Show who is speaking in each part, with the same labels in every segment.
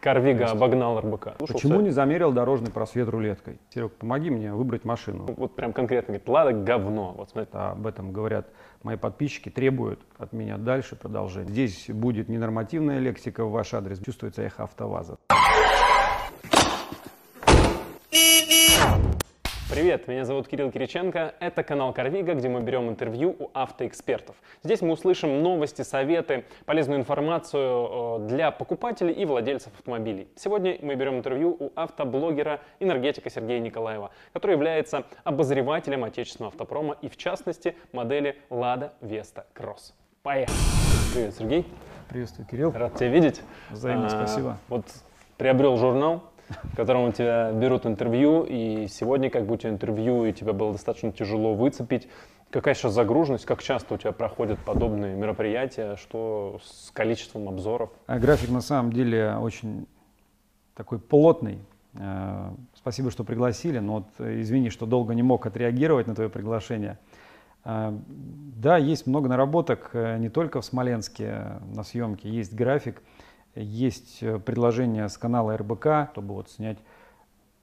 Speaker 1: Карвига обогнал РБК.
Speaker 2: Почему не замерил дорожный просвет рулеткой? Серег, помоги мне выбрать машину.
Speaker 1: Вот прям конкретно говорит, Лада говно. Вот смотри.
Speaker 2: Об этом говорят мои подписчики, требуют от меня дальше продолжения. Здесь будет ненормативная лексика в ваш адрес, чувствуется эхо автоваза.
Speaker 1: Привет, меня зовут Кирилл Кириченко. Это канал Карвига, где мы берем интервью у автоэкспертов. Здесь мы услышим новости, советы, полезную информацию э, для покупателей и владельцев автомобилей. Сегодня мы берем интервью у автоблогера, энергетика Сергея Николаева, который является обозревателем отечественного автопрома и в частности модели Lada Vesta Cross. Поехали! Привет, Сергей.
Speaker 2: Приветствую, Кирилл.
Speaker 1: Рад тебя видеть.
Speaker 2: Взаимно,
Speaker 1: А,
Speaker 2: спасибо.
Speaker 1: Вот приобрел журнал, в котором у тебя берут интервью, и сегодня как бы тебя интервью, и тебе было достаточно тяжело выцепить. Какая сейчас загруженность, как часто у тебя проходят подобные мероприятия, что с количеством обзоров?
Speaker 2: А график на самом деле очень такой плотный. Э, Спасибо, что пригласили, но вот э, извини, что долго не мог отреагировать на твое приглашение. Э, Да, есть много наработок не только в Смоленске на съемке, есть график, есть э, предложение с канала РБК, чтобы вот снять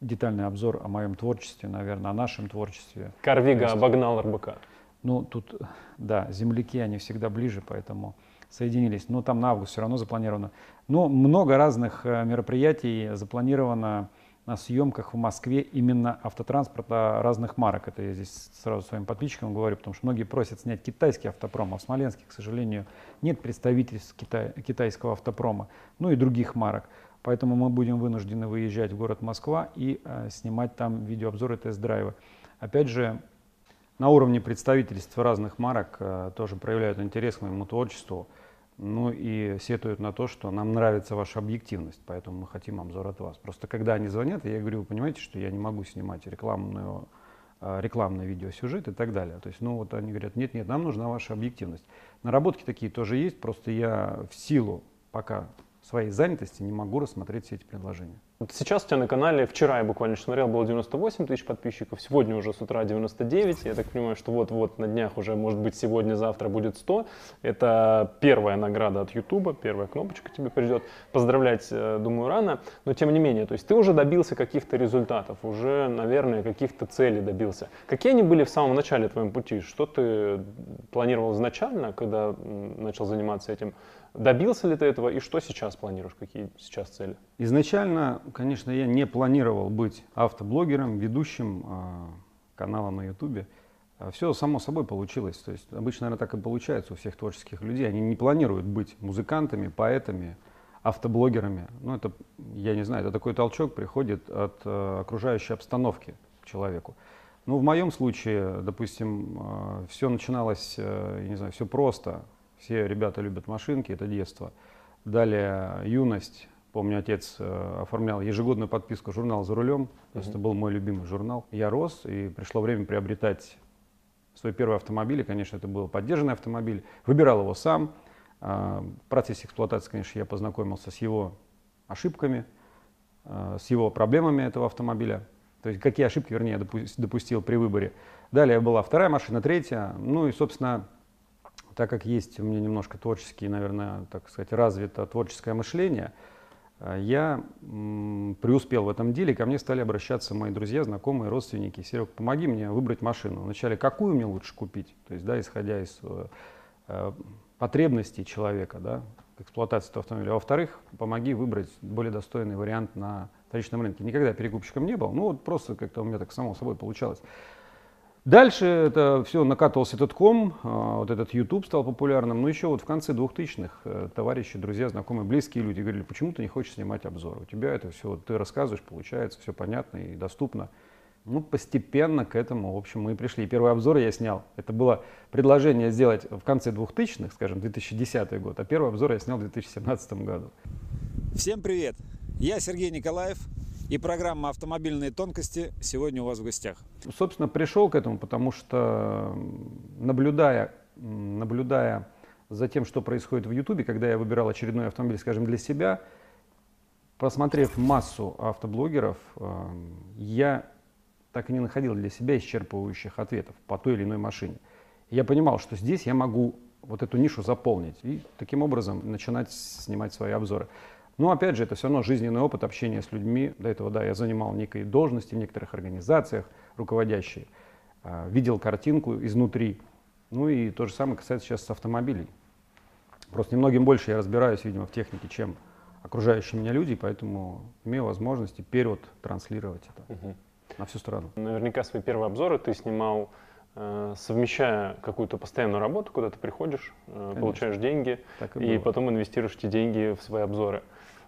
Speaker 2: детальный обзор о моем творчестве, наверное, о нашем творчестве.
Speaker 1: Карвига
Speaker 2: Есть.
Speaker 1: обогнал РБК.
Speaker 2: Ну, тут, да, земляки, они всегда ближе, поэтому соединились. Но там на август все равно запланировано. Но много разных э, мероприятий запланировано на съемках в Москве именно автотранспорта разных марок. Это я здесь сразу своим подписчикам говорю, потому что многие просят снять китайский автопром, а в Смоленске, к сожалению, нет представительств китай- китайского автопрома, ну и других марок. Поэтому мы будем вынуждены выезжать в город Москва и э, снимать там видеообзоры тест-драйва. Опять же, на уровне представительств разных марок э, тоже проявляют интерес к моему творчеству. Ну и сетуют на то, что нам нравится ваша объективность, поэтому мы хотим обзор от вас. Просто когда они звонят, я говорю, вы понимаете, что я не могу снимать рекламную, э, рекламный видеосюжет и так далее. То есть, ну вот они говорят, нет, нет, нам нужна ваша объективность. Наработки такие тоже есть, просто я в силу пока своей занятости не могу рассмотреть все эти предложения.
Speaker 1: Сейчас у тебя на канале, вчера я буквально смотрел, было 98 тысяч подписчиков, сегодня уже с утра 99. Я так понимаю, что вот-вот на днях уже, может быть, сегодня-завтра будет 100. Это первая награда от Ютуба, первая кнопочка тебе придет. Поздравлять, э, думаю, рано, но тем не менее, то есть ты уже добился каких-то результатов, уже, наверное, каких-то целей добился. Какие они были в самом начале твоем пути? Что ты планировал изначально, когда начал заниматься этим? Добился ли ты этого и что сейчас планируешь, какие сейчас цели?
Speaker 2: Изначально, конечно, я не планировал быть автоблогером, ведущим э, канала на Ютубе. Все само собой получилось. То есть обычно, наверное, так и получается у всех творческих людей. Они не планируют быть музыкантами, поэтами, автоблогерами. Ну, это, я не знаю, это такой толчок приходит от э, окружающей обстановки к человеку. Ну, в моем случае, допустим, все начиналось, э, я не знаю, все просто. Все ребята любят машинки, это детство. Далее юность. Помню, отец э, оформлял ежегодную подписку журнал «За рулем». То есть это был мой любимый журнал. Я рос, и пришло время приобретать свой первый автомобиль. И, конечно, это был поддержанный автомобиль. Выбирал его сам. А, В процессе эксплуатации, конечно, я познакомился с его ошибками, э, с его проблемами этого автомобиля. То есть какие ошибки, вернее, я допу- допустил при выборе. Далее была вторая машина, третья. Ну и, собственно, так как есть у меня немножко творческий, наверное, так сказать, развито творческое мышление, э, я преуспел в этом деле. Ко мне стали обращаться мои друзья, знакомые, родственники. Серег, помоги мне выбрать машину. Вначале, какую мне лучше купить? То есть, да, исходя из э, э, потребностей человека, да, эксплуатации этого автомобиля. А во-вторых, помоги выбрать более достойный вариант на вторичном рынке. Никогда перекупщиком не был, ну вот просто как-то у меня так само собой получалось. Дальше это все накатывался этот ком, а, вот этот YouTube стал популярным. Но еще вот в конце 2000-х э, товарищи, друзья, знакомые, близкие люди говорили, почему ты не хочешь снимать обзоры? У тебя это все, ты рассказываешь, получается, все понятно и доступно. Ну, постепенно к этому, в общем, мы и пришли. Первый обзор я снял. Это было предложение сделать в конце 2000-х, скажем, 2010 год, а первый обзор я снял в 2017 году.
Speaker 3: Всем привет! Я Сергей Николаев и программа «Автомобильные тонкости» сегодня у вас в гостях.
Speaker 2: Собственно, пришел к этому, потому что наблюдая, наблюдая за тем, что происходит в Ютубе, когда я выбирал очередной автомобиль, скажем, для себя, просмотрев массу автоблогеров, э, я так и не находил для себя исчерпывающих ответов по той или иной машине. Я понимал, что здесь я могу вот эту нишу заполнить и таким образом начинать снимать свои обзоры. Но опять же, это все равно жизненный опыт общения с людьми. До этого, да, я занимал некие должности в некоторых организациях руководящие, а, видел картинку изнутри. Ну и то же самое касается сейчас автомобилей. Просто немногим больше я разбираюсь, видимо, в технике, чем окружающие меня люди, поэтому имею возможность вперед транслировать это угу. на всю страну.
Speaker 1: Наверняка свои первые обзоры ты снимал Э, совмещая какую-то постоянную работу, куда ты приходишь, э, Конечно. получаешь деньги и, и потом инвестируешь эти деньги в свои обзоры.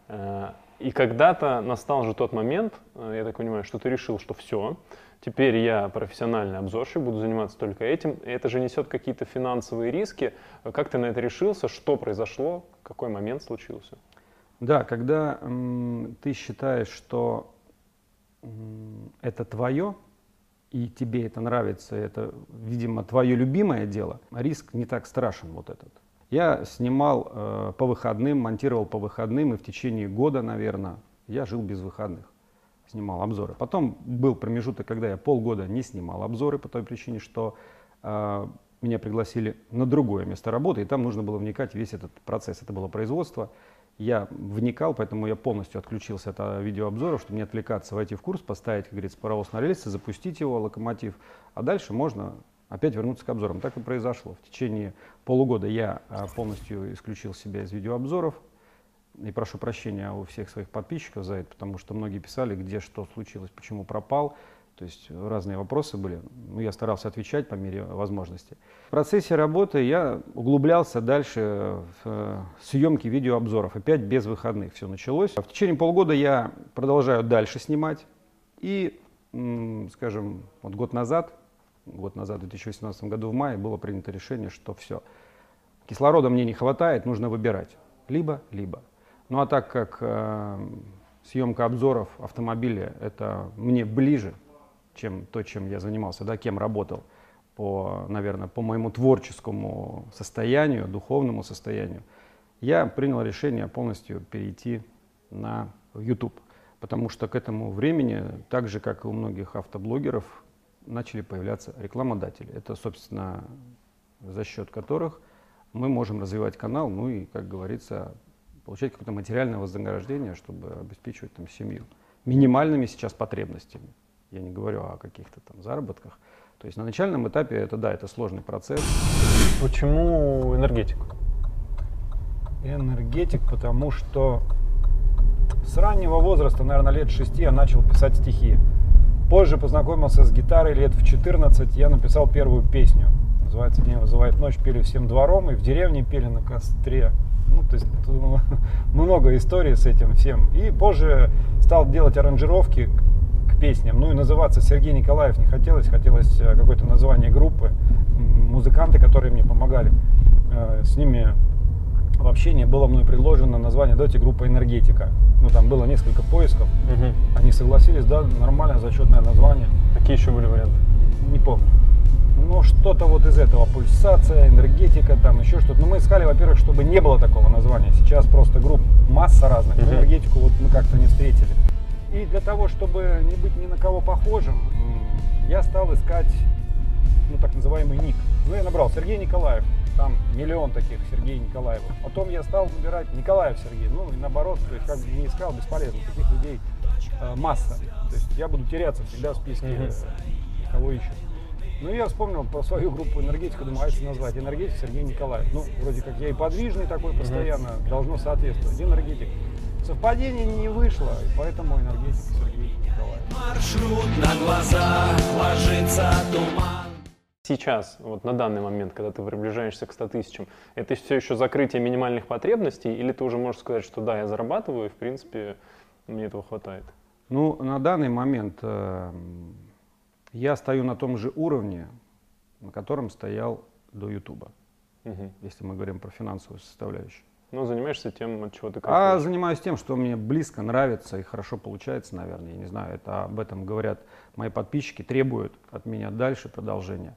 Speaker 1: Э, и когда-то настал же тот момент, я так понимаю, что ты решил, что все, теперь я профессиональный обзорщик, буду заниматься только этим. Это же несет какие-то финансовые риски. Как ты на это решился? Что произошло? Какой момент случился?
Speaker 2: Да, когда м, ты считаешь, что м, это твое, и тебе это нравится, это, видимо, твое любимое дело, риск не так страшен вот этот. Я снимал э, по выходным, монтировал по выходным, и в течение года, наверное, я жил без выходных, снимал обзоры. Потом был промежуток, когда я полгода не снимал обзоры по той причине, что э, меня пригласили на другое место работы, и там нужно было вникать в весь этот процесс. Это было производство, я вникал, поэтому я полностью отключился от видеообзоров, чтобы не отвлекаться, войти в курс, поставить, как говорится, паровоз на рельсы, запустить его, локомотив, а дальше можно опять вернуться к обзорам. Так и произошло. В течение полугода я а, полностью исключил себя из видеообзоров, и прошу прощения у всех своих подписчиков за это, потому что многие писали, где что случилось, почему пропал. То есть разные вопросы были. Ну, я старался отвечать по мере возможности. В процессе работы я углублялся дальше в э, съемки видеообзоров. Опять без выходных все началось. В течение полгода я продолжаю дальше снимать. И, скажем, вот год назад, год назад, в 2018 году в мае, было принято решение, что все, кислорода мне не хватает, нужно выбирать. Либо-либо. Ну а так как э, съемка обзоров автомобиля это мне ближе, чем то, чем я занимался, да, кем работал, по, наверное, по моему творческому состоянию, духовному состоянию, я принял решение полностью перейти на YouTube. Потому что к этому времени, так же, как и у многих автоблогеров, начали появляться рекламодатели. Это, собственно, за счет которых мы можем развивать канал, ну и, как говорится, получать какое-то материальное вознаграждение, чтобы обеспечивать там семью минимальными сейчас потребностями. Я не говорю о каких-то там заработках. То есть на начальном этапе это да, это сложный процесс.
Speaker 1: Почему энергетик?
Speaker 2: Энергетик, потому что с раннего возраста, наверное, лет шести я начал писать стихи. Позже познакомился с гитарой лет в 14, я написал первую песню. Называется «День вызывает ночь», пели всем двором, и в деревне пели на костре. Ну, то есть много историй с этим всем. И позже стал делать аранжировки песням. Ну и называться Сергей Николаев не хотелось, хотелось э, какое-то название группы. Музыканты, которые мне помогали, э, с ними в общении было мной предложено название, давайте группа «Энергетика». Ну, там было несколько поисков. Угу. Они согласились, да, нормальное, зачетное название.
Speaker 1: Какие еще были варианты?
Speaker 2: Не помню. Ну, что-то вот из этого, пульсация, энергетика, там еще что-то. Но мы искали, во-первых, чтобы не было такого названия. Сейчас просто групп масса разных. Угу. Энергетику вот мы как-то не встретили. И для того, чтобы не быть ни на кого похожим, я стал искать, ну, так называемый ник. Ну, я набрал Сергей Николаев, там миллион таких Сергей Николаевых. Потом я стал набирать Николаев Сергей, ну, и наоборот, то есть как бы не искал, бесполезно, таких людей э, масса. То есть я буду теряться всегда в списке, э, кого ищут. Ну, я вспомнил про свою группу энергетику, думаю, а если назвать энергетик Сергей Николаев. Ну, вроде как я и подвижный такой постоянно, должно соответствовать. Энергетик. Совпадение не вышло, и поэтому энергетик Сергей Николаев. Маршрут на глаза ложится
Speaker 1: туман. Сейчас, вот на данный момент, когда ты приближаешься к 100 тысячам, это все еще закрытие минимальных потребностей, или ты уже можешь сказать, что да, я зарабатываю, и в принципе мне этого хватает?
Speaker 2: Ну, на данный момент э, я стою на том же уровне, на котором стоял до Ютуба, угу. если мы говорим про финансовую составляющую.
Speaker 1: Но занимаешься тем, от чего ты
Speaker 2: кайфуешь. А занимаюсь тем, что мне близко, нравится и хорошо получается, наверное. Я не знаю, это об этом говорят мои подписчики, требуют от меня дальше продолжения.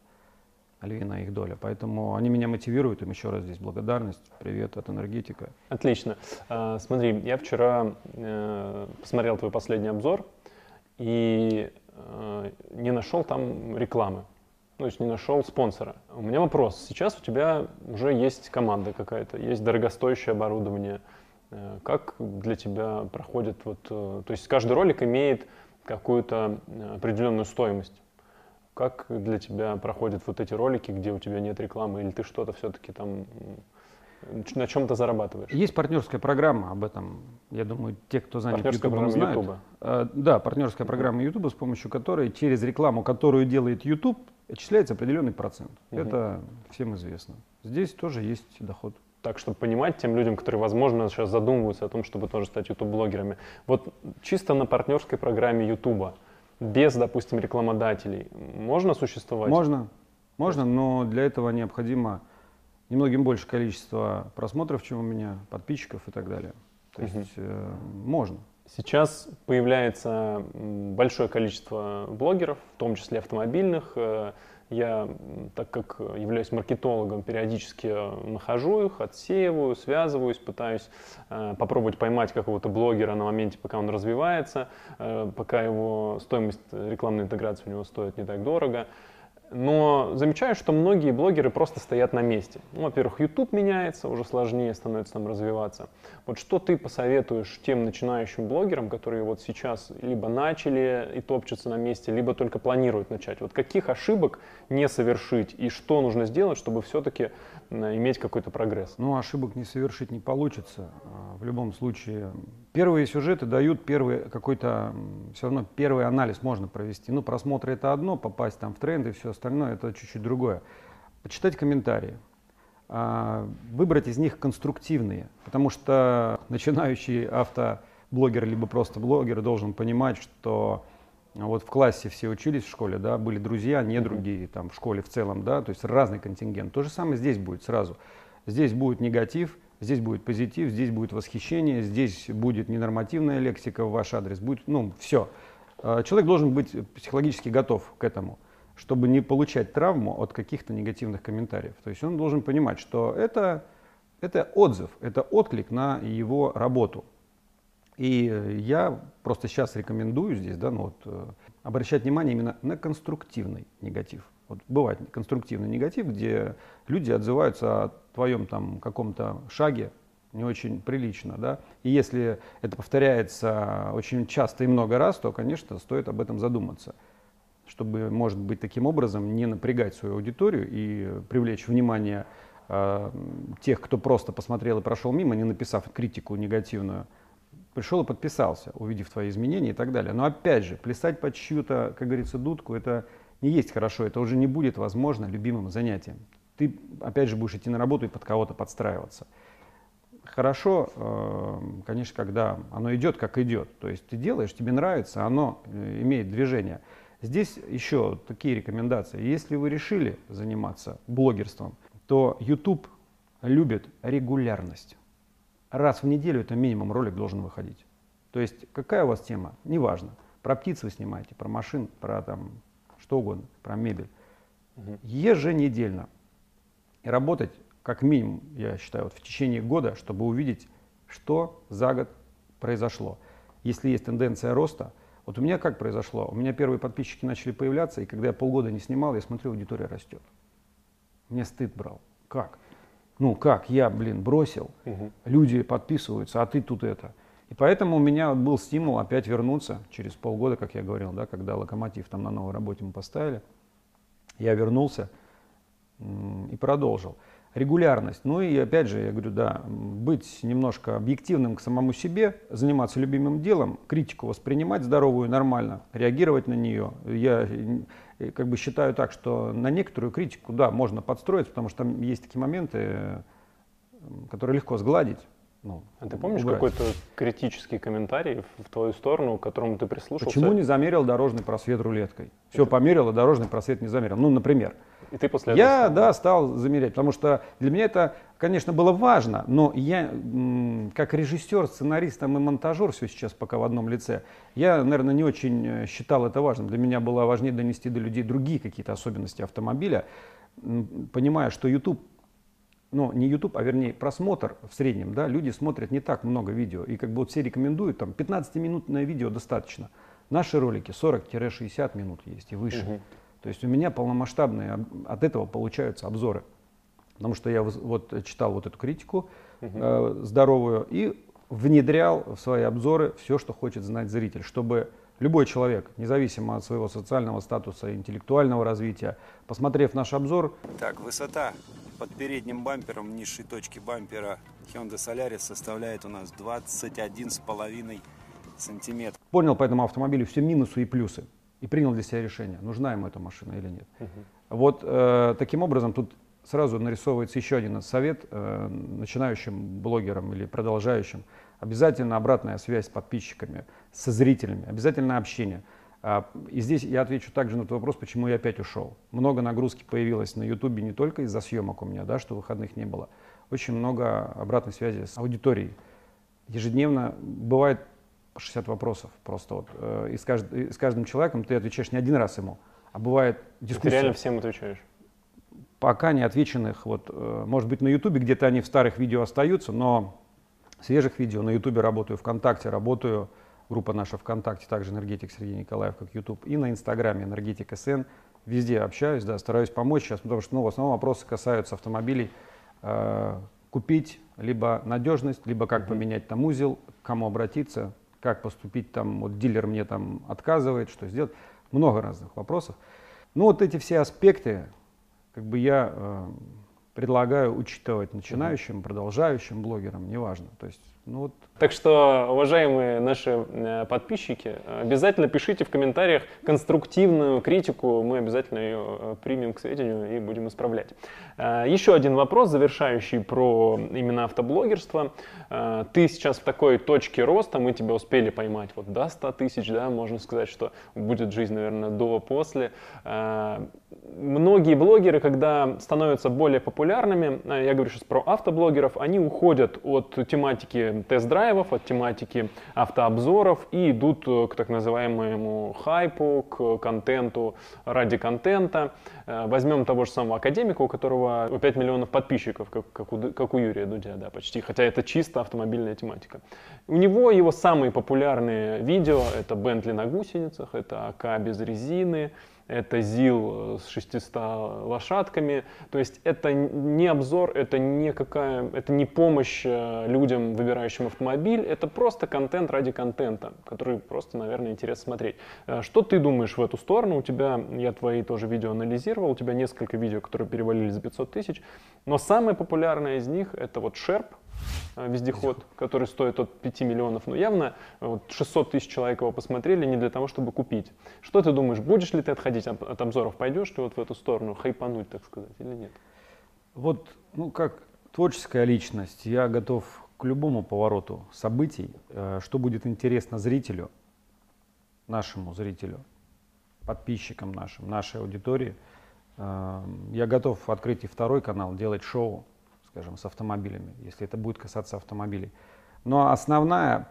Speaker 2: Львиная их доля. Поэтому они меня мотивируют, им еще раз здесь благодарность. Привет от энергетика.
Speaker 1: Отлично. А, смотри, я вчера э, посмотрел твой последний обзор и э, не нашел там рекламы ну, то есть не нашел спонсора. У меня вопрос. Сейчас у тебя уже есть команда какая-то, есть дорогостоящее оборудование, Э, как для тебя проходит вот, то есть каждый ролик имеет какую-то определенную стоимость. Как для тебя проходят вот эти ролики, где у тебя нет рекламы, или ты что-то все-таки там на чем-то зарабатываешь?
Speaker 2: Есть партнерская программа об этом. Я думаю, те, кто занят
Speaker 1: партнерская
Speaker 2: YouTube, знают.
Speaker 1: YouTube.
Speaker 2: А, да, партнерская программа YouTube, с помощью которой через рекламу, которую делает YouTube, отчисляется определенный процент.
Speaker 1: Угу.
Speaker 2: Это всем известно. Здесь тоже есть доход.
Speaker 1: Так, чтобы понимать тем людям, которые, возможно, сейчас задумываются о том, чтобы тоже стать YouTube-блогерами. Вот чисто на партнерской программе YouTube, без, допустим, рекламодателей, можно существовать?
Speaker 2: Можно. Можно, но для этого необходимо немногим больше количество просмотров, чем у меня, подписчиков и так далее. То есть угу. э, можно.
Speaker 1: Сейчас появляется большое количество блогеров, в том числе автомобильных. Э, я, так как являюсь маркетологом, периодически нахожу их, отсеиваю, связываюсь, пытаюсь э, попробовать поймать какого-то блогера на моменте, пока он развивается, э, пока его стоимость рекламной интеграции у него стоит не так дорого. Но замечаю, что многие блогеры просто стоят на месте. Ну, во-первых, YouTube меняется, уже сложнее становится там развиваться. Вот что ты посоветуешь тем начинающим блогерам, которые вот сейчас либо начали и топчутся на месте, либо только планируют начать? Вот каких ошибок не совершить и что нужно сделать, чтобы все-таки иметь какой-то прогресс?
Speaker 2: Ну, ошибок не совершить не получится. А, в любом случае, первые сюжеты дают первый какой-то, все равно первый анализ можно провести. Ну, просмотры это одно, попасть там в тренды и все остальное это чуть-чуть другое. Почитать комментарии, а, выбрать из них конструктивные, потому что начинающий автоблогер либо просто блогер должен понимать, что вот в классе все учились в школе, да, были друзья, не другие, там в школе в целом, да, то есть разный контингент. То же самое здесь будет сразу. Здесь будет негатив, здесь будет позитив, здесь будет восхищение, здесь будет ненормативная лексика в ваш адрес, будет, ну, все. А, человек должен быть психологически готов к этому, чтобы не получать травму от каких-то негативных комментариев. То есть он должен понимать, что это, это отзыв, это отклик на его работу. И я просто сейчас рекомендую здесь, да, ну вот, э, обращать внимание именно на конструктивный негатив. Вот бывает конструктивный негатив, где люди отзываются о твоем там каком-то шаге не очень прилично, да. И если это повторяется очень часто и много раз, то, конечно, стоит об этом задуматься, чтобы, может быть, таким образом не напрягать свою аудиторию и привлечь внимание э, тех, кто просто посмотрел и прошел мимо, не написав критику негативную, пришел и подписался, увидев твои изменения и так далее. Но опять же, плясать под чью-то, как говорится, дудку, это не есть хорошо, это уже не будет, возможно, любимым занятием. Ты, опять же, будешь идти на работу и под кого-то подстраиваться. Хорошо, э, конечно, когда оно идет, как идет. То есть ты делаешь, тебе нравится, оно э, имеет движение. Здесь еще такие рекомендации. Если вы решили заниматься блогерством, то YouTube любит регулярность раз в неделю это минимум ролик должен выходить. То есть какая у вас тема, неважно. Про птиц вы снимаете, про машин, про там что угодно, про мебель. Угу. Еженедельно. И работать как минимум, я считаю, вот в течение года, чтобы увидеть, что за год произошло. Если есть тенденция роста, вот у меня как произошло? У меня первые подписчики начали появляться, и когда я полгода не снимал, я смотрю, аудитория растет. Мне стыд брал. Как? Ну как, я, блин, бросил, угу. люди подписываются, а ты тут это. И поэтому у меня был стимул опять вернуться через полгода, как я говорил, да, когда локомотив там на новой работе мы поставили. Я вернулся и продолжил. Регулярность. Ну и опять же, я говорю, да, быть немножко объективным к самому себе, заниматься любимым делом, критику воспринимать здоровую, нормально, реагировать на нее. Я как бы считаю так, что на некоторую критику, да, можно подстроиться, потому что там есть такие моменты, которые легко сгладить.
Speaker 1: Ну, а ты помнишь какой-то критический комментарий в твою сторону, к которому ты прислушался?
Speaker 2: Почему не замерил дорожный просвет рулеткой? Все померил, а дорожный просвет не замерил. Ну, например.
Speaker 1: И ты после этого
Speaker 2: Я, стал... да, стал замерять, потому что для меня это, конечно, было важно, но я, как режиссер, сценарист там, и монтажер, все сейчас пока в одном лице, я, наверное, не очень э, считал это важным. Для меня было важнее донести до людей другие какие-то особенности автомобиля, понимая, что YouTube ну, не YouTube, а вернее просмотр в среднем, да, люди смотрят не так много видео. И как бы вот все рекомендуют, там 15-минутное видео достаточно. Наши ролики 40-60 минут есть и выше. Угу. То есть у меня полномасштабные от этого получаются обзоры. Потому что я вот читал вот эту критику угу. э, здоровую и внедрял в свои обзоры все, что хочет знать зритель, чтобы любой человек, независимо от своего социального статуса, интеллектуального развития, посмотрев наш обзор...
Speaker 4: Так, высота под передним бампером низшей точки бампера Hyundai Solaris составляет у нас 21,5 сантиметров.
Speaker 2: Понял по этому автомобилю все минусы и плюсы и принял для себя решение, нужна ему эта машина или нет. Угу. Вот э, таким образом тут сразу нарисовывается еще один совет э, начинающим блогерам или продолжающим. Обязательно обратная связь с подписчиками, со зрителями, обязательно общение. А, и здесь я отвечу также на этот вопрос, почему я опять ушел. Много нагрузки появилось на Ютубе не только из-за съемок у меня, да, что выходных не было. Очень много обратной связи с аудиторией. Ежедневно бывает 60 вопросов просто вот. Э, и, с кажд... и с каждым человеком ты отвечаешь не один раз ему, а бывает дискуссия.
Speaker 1: Ты реально всем отвечаешь?
Speaker 2: Пока не отвеченных, вот, э, может быть, на Ютубе где-то они в старых видео остаются, но свежих видео на Ютубе работаю, ВКонтакте работаю, группа наша ВКонтакте, также Энергетик Сергей Николаев, как Ютуб, и на Инстаграме Энергетик СН. Везде общаюсь, да, стараюсь помочь сейчас, потому что ну, в основном вопросы касаются автомобилей. Э, купить либо надежность, либо как mm-hmm. поменять там узел, к кому обратиться, как поступить там, вот дилер мне там отказывает, что сделать. Много разных вопросов. Ну вот эти все аспекты, как бы я э, предлагаю учитывать начинающим, продолжающим блогерам, неважно. То есть, ну вот
Speaker 1: так что, уважаемые наши э, подписчики, обязательно пишите в комментариях конструктивную критику, мы обязательно ее э, примем к сведению и будем исправлять. Э, еще один вопрос, завершающий про именно автоблогерство. Ты сейчас в такой точке роста, мы тебя успели поймать вот до 100 тысяч, да, можно сказать, что будет жизнь, наверное, до-после. Многие блогеры, когда становятся более популярными, я говорю сейчас про автоблогеров, они уходят от тематики тест-драйва, драйвов, от тематики автообзоров и идут э, к так называемому хайпу, к контенту ради контента. Э, возьмем того же самого академика, у которого 5 миллионов подписчиков, как, как, у, как у Юрия Дудя, да, почти, хотя это чисто автомобильная тематика. У него его самые популярные видео это Бентли на гусеницах, это АК без резины, это ЗИЛ э, с 600 лошадками. То есть это не обзор, это не, какая, это не помощь э, людям, выбирающим автомобиль, это просто контент ради контента, который просто, наверное, интересно смотреть. Э, что ты думаешь в эту сторону? У тебя, я твои тоже видео анализировал, у тебя несколько видео, которые перевалили за 500 тысяч, но самое популярное из них это вот Э, вездеход, который стоит от 5 миллионов, но явно э, вот 600 тысяч человек его посмотрели не для того, чтобы купить. Что ты думаешь, будешь ли ты отходить от, от обзоров, пойдешь ты вот в эту сторону, хайпануть, так сказать, или нет?
Speaker 2: Вот, ну как творческая личность, я готов к любому повороту событий, э, что будет интересно зрителю, нашему зрителю, подписчикам нашим, нашей аудитории. Я готов открыть и второй канал, делать шоу, скажем, с автомобилями, если это будет касаться автомобилей. Но основная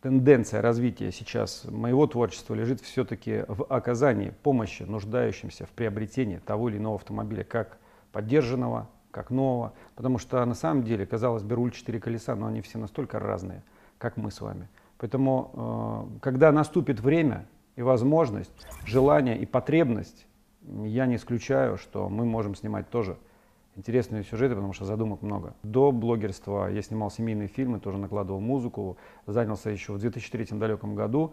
Speaker 2: тенденция развития сейчас моего творчества лежит все-таки в оказании помощи нуждающимся в приобретении того или иного автомобиля, как поддержанного, как нового. Потому что на самом деле, казалось бы, руль четыре колеса, но они все настолько разные, как мы с вами. Поэтому, э, когда наступит время и возможность, желание и потребность, я не исключаю, что мы можем снимать тоже интересные сюжеты, потому что задумок много. До блогерства я снимал семейные фильмы, тоже накладывал музыку, занялся еще в 2003 далеком году,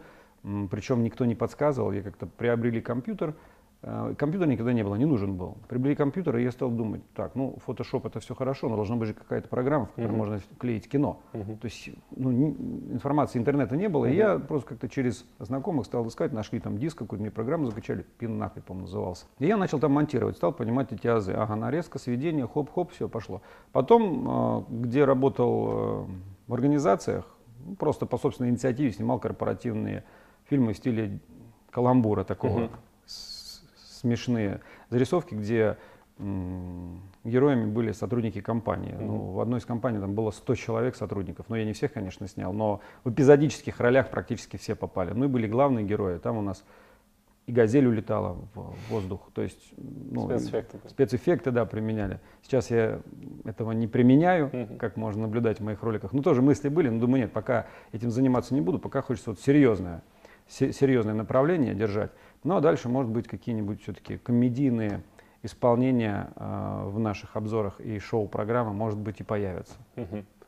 Speaker 2: причем никто не подсказывал, я как-то приобрели компьютер, компьютер никогда не было, не нужен был. Приобрели компьютер, и я стал думать, так, ну, Photoshop это все хорошо, но должна быть же какая-то программа, в которой uh-huh. можно клеить кино. Uh-huh. То есть ну, не, информации интернета не было, uh-huh. и я просто как-то через знакомых стал искать, нашли там диск какую-то, мне программу закачали, пин нахрен, по-моему, назывался. И я начал там монтировать, стал понимать эти азы. Ага, нарезка, сведение, хоп-хоп, все пошло. Потом, э, где работал э, в организациях, ну, просто по собственной инициативе снимал корпоративные фильмы в стиле каламбура такого. Uh-huh смешные зарисовки, где героями были сотрудники компании. Mm-hmm. Ну, в одной из компаний там было 100 человек сотрудников, но я не всех, конечно, снял, но в эпизодических ролях практически все попали. Ну и были главные герои. Там у нас и газель улетала в воздух. То есть
Speaker 1: ну, спецэффекты.
Speaker 2: спецэффекты, да, применяли. Сейчас я этого не применяю, mm-hmm. как можно наблюдать в моих роликах. Ну, тоже мысли были, но думаю, нет, пока этим заниматься не буду, пока хочется вот серьезное, серьезное направление держать. Ну а дальше, может быть, какие-нибудь все-таки комедийные исполнения э, в наших обзорах и шоу-программы, может быть, и появятся.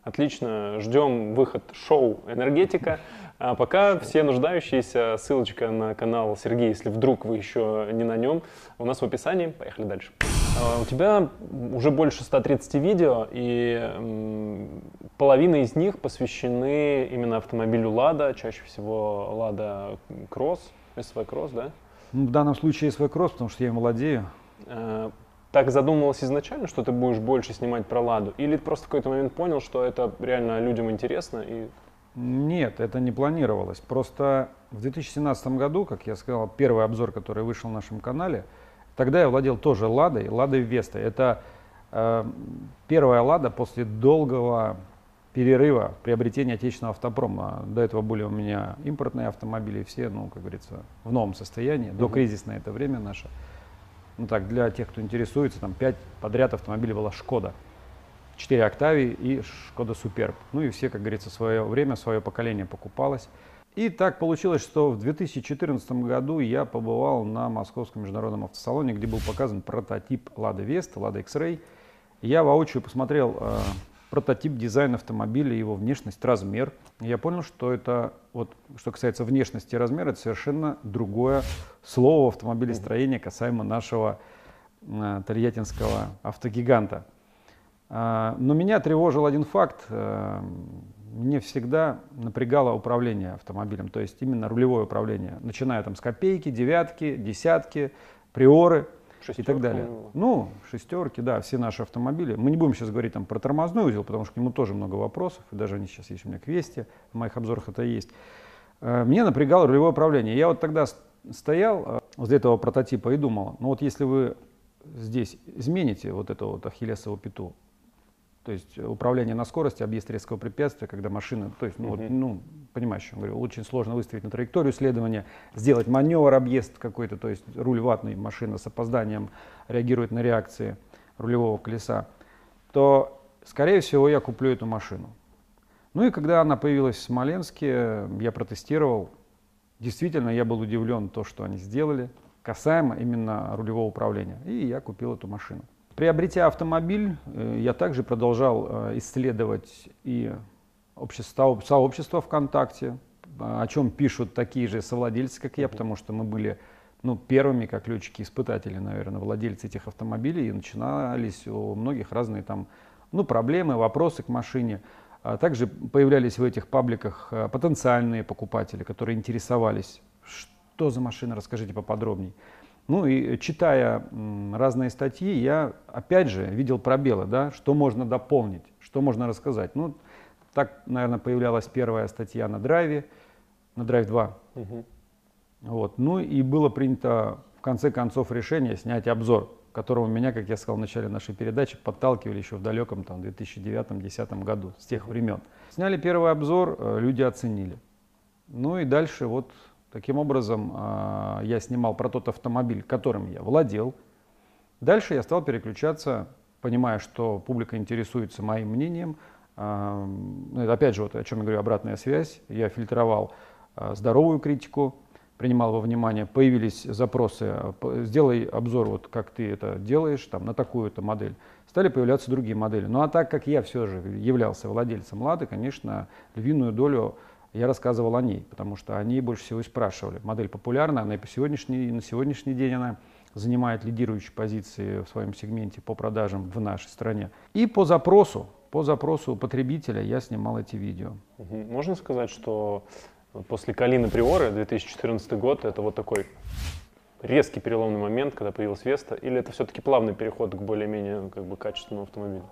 Speaker 1: Отлично, ждем выход шоу «Энергетика». А пока все нуждающиеся, ссылочка на канал Сергея, если вдруг вы еще не на нем, у нас в описании. Поехали дальше. А, у тебя уже больше 130 видео, и половина из них посвящены именно автомобилю «Лада», чаще всего «Лада Кросс», SV Кросс, да?
Speaker 2: Ну, в данном случае SV Кросс, потому что я им владею.
Speaker 1: А, так задумывалось изначально, что ты будешь больше снимать про «Ладу», или ты просто в какой-то момент понял, что это реально людям интересно и
Speaker 2: нет, это не планировалось. Просто в 2017 году, как я сказал, первый обзор, который вышел на нашем канале, тогда я владел тоже Ладой, Ладой Веста. Это э, первая Лада после долгого перерыва приобретения отечественного автопрома. До этого были у меня импортные автомобили, все, ну, как говорится, в новом состоянии. До кризисное это время наше. Ну так, для тех, кто интересуется, там пять подряд автомобилей была Шкода. 4 Октавии и Шкода Суперб. Ну и все, как говорится, свое время, свое поколение покупалось. И так получилось, что в 2014 году я побывал на Московском международном автосалоне, где был показан прототип Lada Vesta, Lada X-Ray. Я воочию посмотрел э, прототип дизайна автомобиля, его внешность, размер. Я понял, что это, вот, что касается внешности и размера, это совершенно другое слово в автомобилестроении касаемо нашего э, тольяттинского автогиганта. А, но меня тревожил один факт. Э, мне всегда напрягало управление автомобилем, то есть именно рулевое управление, начиная там с копейки, девятки, десятки, приоры Шестерка, и так далее. Ну, шестерки, да, все наши автомобили. Мы не будем сейчас говорить там про тормозной узел, потому что к нему тоже много вопросов, и даже они сейчас есть у меня к Весте, в моих обзорах это есть. Э, мне напрягало рулевое управление. Я вот тогда стоял э, возле этого прототипа и думал, ну вот если вы здесь измените вот эту вот ахиллесову пяту, то есть управление на скорости, объезд резкого препятствия, когда машина, то есть, ну, uh-huh. вот, ну понимаешь, я говорю, очень сложно выставить на траекторию следования, сделать маневр, объезд какой-то, то есть руль ватный, машина с опозданием реагирует на реакции рулевого колеса, то, скорее всего, я куплю эту машину. Ну и когда она появилась в Смоленске, я протестировал. Действительно, я был удивлен то, что они сделали, касаемо именно рулевого управления. И я купил эту машину. Приобретя автомобиль, э, я также продолжал э, исследовать и общество, сообщество ВКонтакте, о чем пишут такие же совладельцы, как я, потому что мы были ну, первыми, как летчики-испытатели, наверное, владельцы этих автомобилей, и начинались у многих разные там, ну, проблемы, вопросы к машине. А также появлялись в этих пабликах э, потенциальные покупатели, которые интересовались, что за машина, расскажите поподробнее. Ну и читая разные статьи, я опять же видел пробелы, да, что можно дополнить, что можно рассказать. Ну, так, наверное, появлялась первая статья на драйве, на драйв 2. Угу. Вот. Ну и было принято в конце концов решение снять обзор, которого меня, как я сказал в начале нашей передачи, подталкивали еще в далеком там, 2009-2010 году, с тех времен. Сняли первый обзор, э, люди оценили. Ну и дальше вот Таким образом, а, я снимал про тот автомобиль, которым я владел. Дальше я стал переключаться, понимая, что публика интересуется моим мнением. А, ну, опять же, вот о чем я говорю, обратная связь. Я фильтровал а, здоровую критику, принимал во внимание, появились запросы, сделай обзор, вот как ты это делаешь, там, на такую-то модель. Стали появляться другие модели. Ну а так как я все же являлся владельцем «Лады», конечно, львиную долю я рассказывал о ней, потому что они больше всего и спрашивали. Модель популярна, она и по сегодняшний, на сегодняшний день она занимает лидирующие позиции в своем сегменте по продажам в нашей стране. И по запросу, по запросу потребителя я снимал эти видео.
Speaker 1: Можно сказать, что после Калины Приоры 2014 год это вот такой резкий переломный момент, когда появилась Веста, или это все-таки плавный переход к более-менее как бы, качественному автомобилю?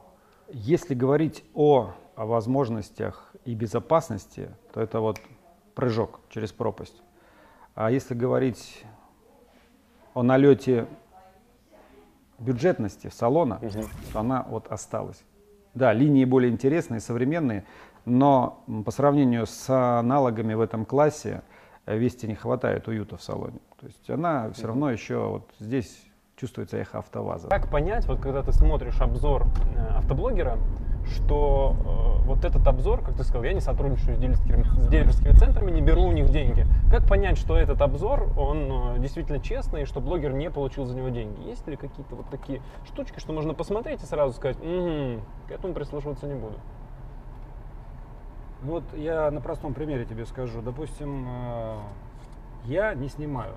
Speaker 2: Если говорить о, о возможностях и безопасности, то это вот прыжок через пропасть. А если говорить о налете бюджетности салона, угу. то она вот осталась. Да, линии более интересные, современные, но по сравнению с аналогами в этом классе Вести не хватает уюта в салоне. То есть она все равно еще вот здесь чувствуется эхо автоваза.
Speaker 1: Как понять, вот когда ты смотришь обзор э, автоблогера, что э, вот этот обзор, как ты сказал, я не сотрудничаю с дилерскими, с дилерскими центрами, не беру у них деньги. Как понять, что этот обзор, он э, действительно честный, и что блогер не получил за него деньги? Есть ли какие-то вот такие штучки, что можно посмотреть и сразу сказать, угу, к этому прислушиваться не буду?
Speaker 2: Вот я на простом примере тебе скажу. Допустим, э, я не снимаю.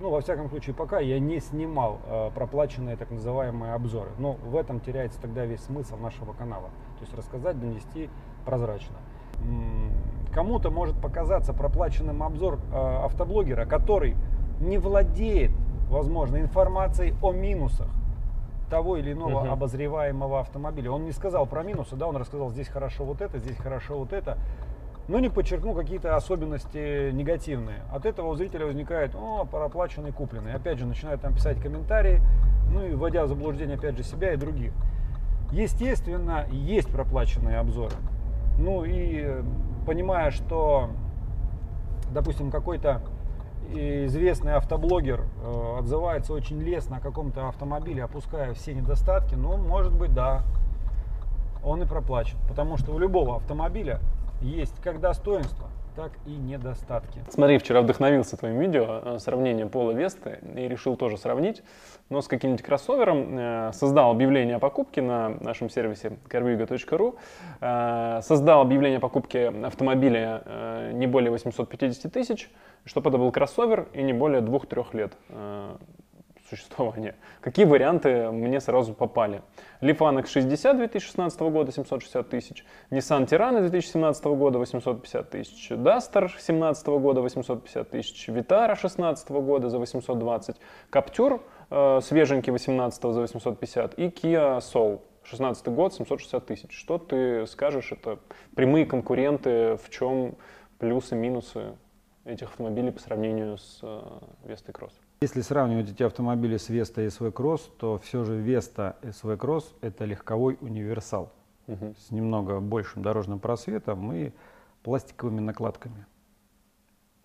Speaker 2: Ну, во всяком случае, пока я не снимал э, проплаченные так называемые обзоры. Но в этом теряется тогда весь смысл нашего канала. То есть рассказать, донести прозрачно. Кому-то может показаться проплаченным обзор э, автоблогера, который не владеет, возможно, информацией о минусах того или иного
Speaker 1: Мгм.
Speaker 2: обозреваемого автомобиля. Он не сказал про минусы, да, он рассказал, здесь хорошо вот это, здесь хорошо вот это, но не подчеркнул какие-то особенности негативные. От этого у зрителя возникает, о, проплаченный, купленный. Опять же, начинают там писать комментарии, ну и вводя в заблуждение, опять же, себя и других. Естественно, есть проплаченные обзоры. Ну и понимая, что, допустим, какой-то известный автоблогер э, отзывается очень лестно о каком-то автомобиле, опуская все недостатки, ну, может быть, да, он и проплачет. Потому что у любого автомобиля есть как достоинства, так и недостатки.
Speaker 1: Смотри, вчера вдохновился твоим видео, э, сравнение Пола Весты, и решил тоже сравнить, но с каким-нибудь кроссовером. Э, Создал объявление о покупке на нашем сервисе carvigo.ru, э, создал объявление о покупке автомобиля не более 850 тысяч, чтобы это был кроссовер и не более 2-3 лет существования. Какие варианты мне сразу попали? Lifan X60 2016 года 760 тысяч, Nissan Tirana 2017 года 850 тысяч, Duster 2017 года 850 тысяч, Vitara 2016 года за 820, Captur э, свеженький 18 за 850 и Kia Soul 16 год 760 тысяч. Что ты скажешь? Это прямые конкуренты, в чем плюсы, минусы этих автомобилей по сравнению с э, Vesta Cross?
Speaker 2: Если сравнивать эти автомобили с Vesta и SV Cross, то все же Vesta SV Cross это легковой универсал
Speaker 1: Мгм.
Speaker 2: с немного большим дорожным просветом и пластиковыми накладками.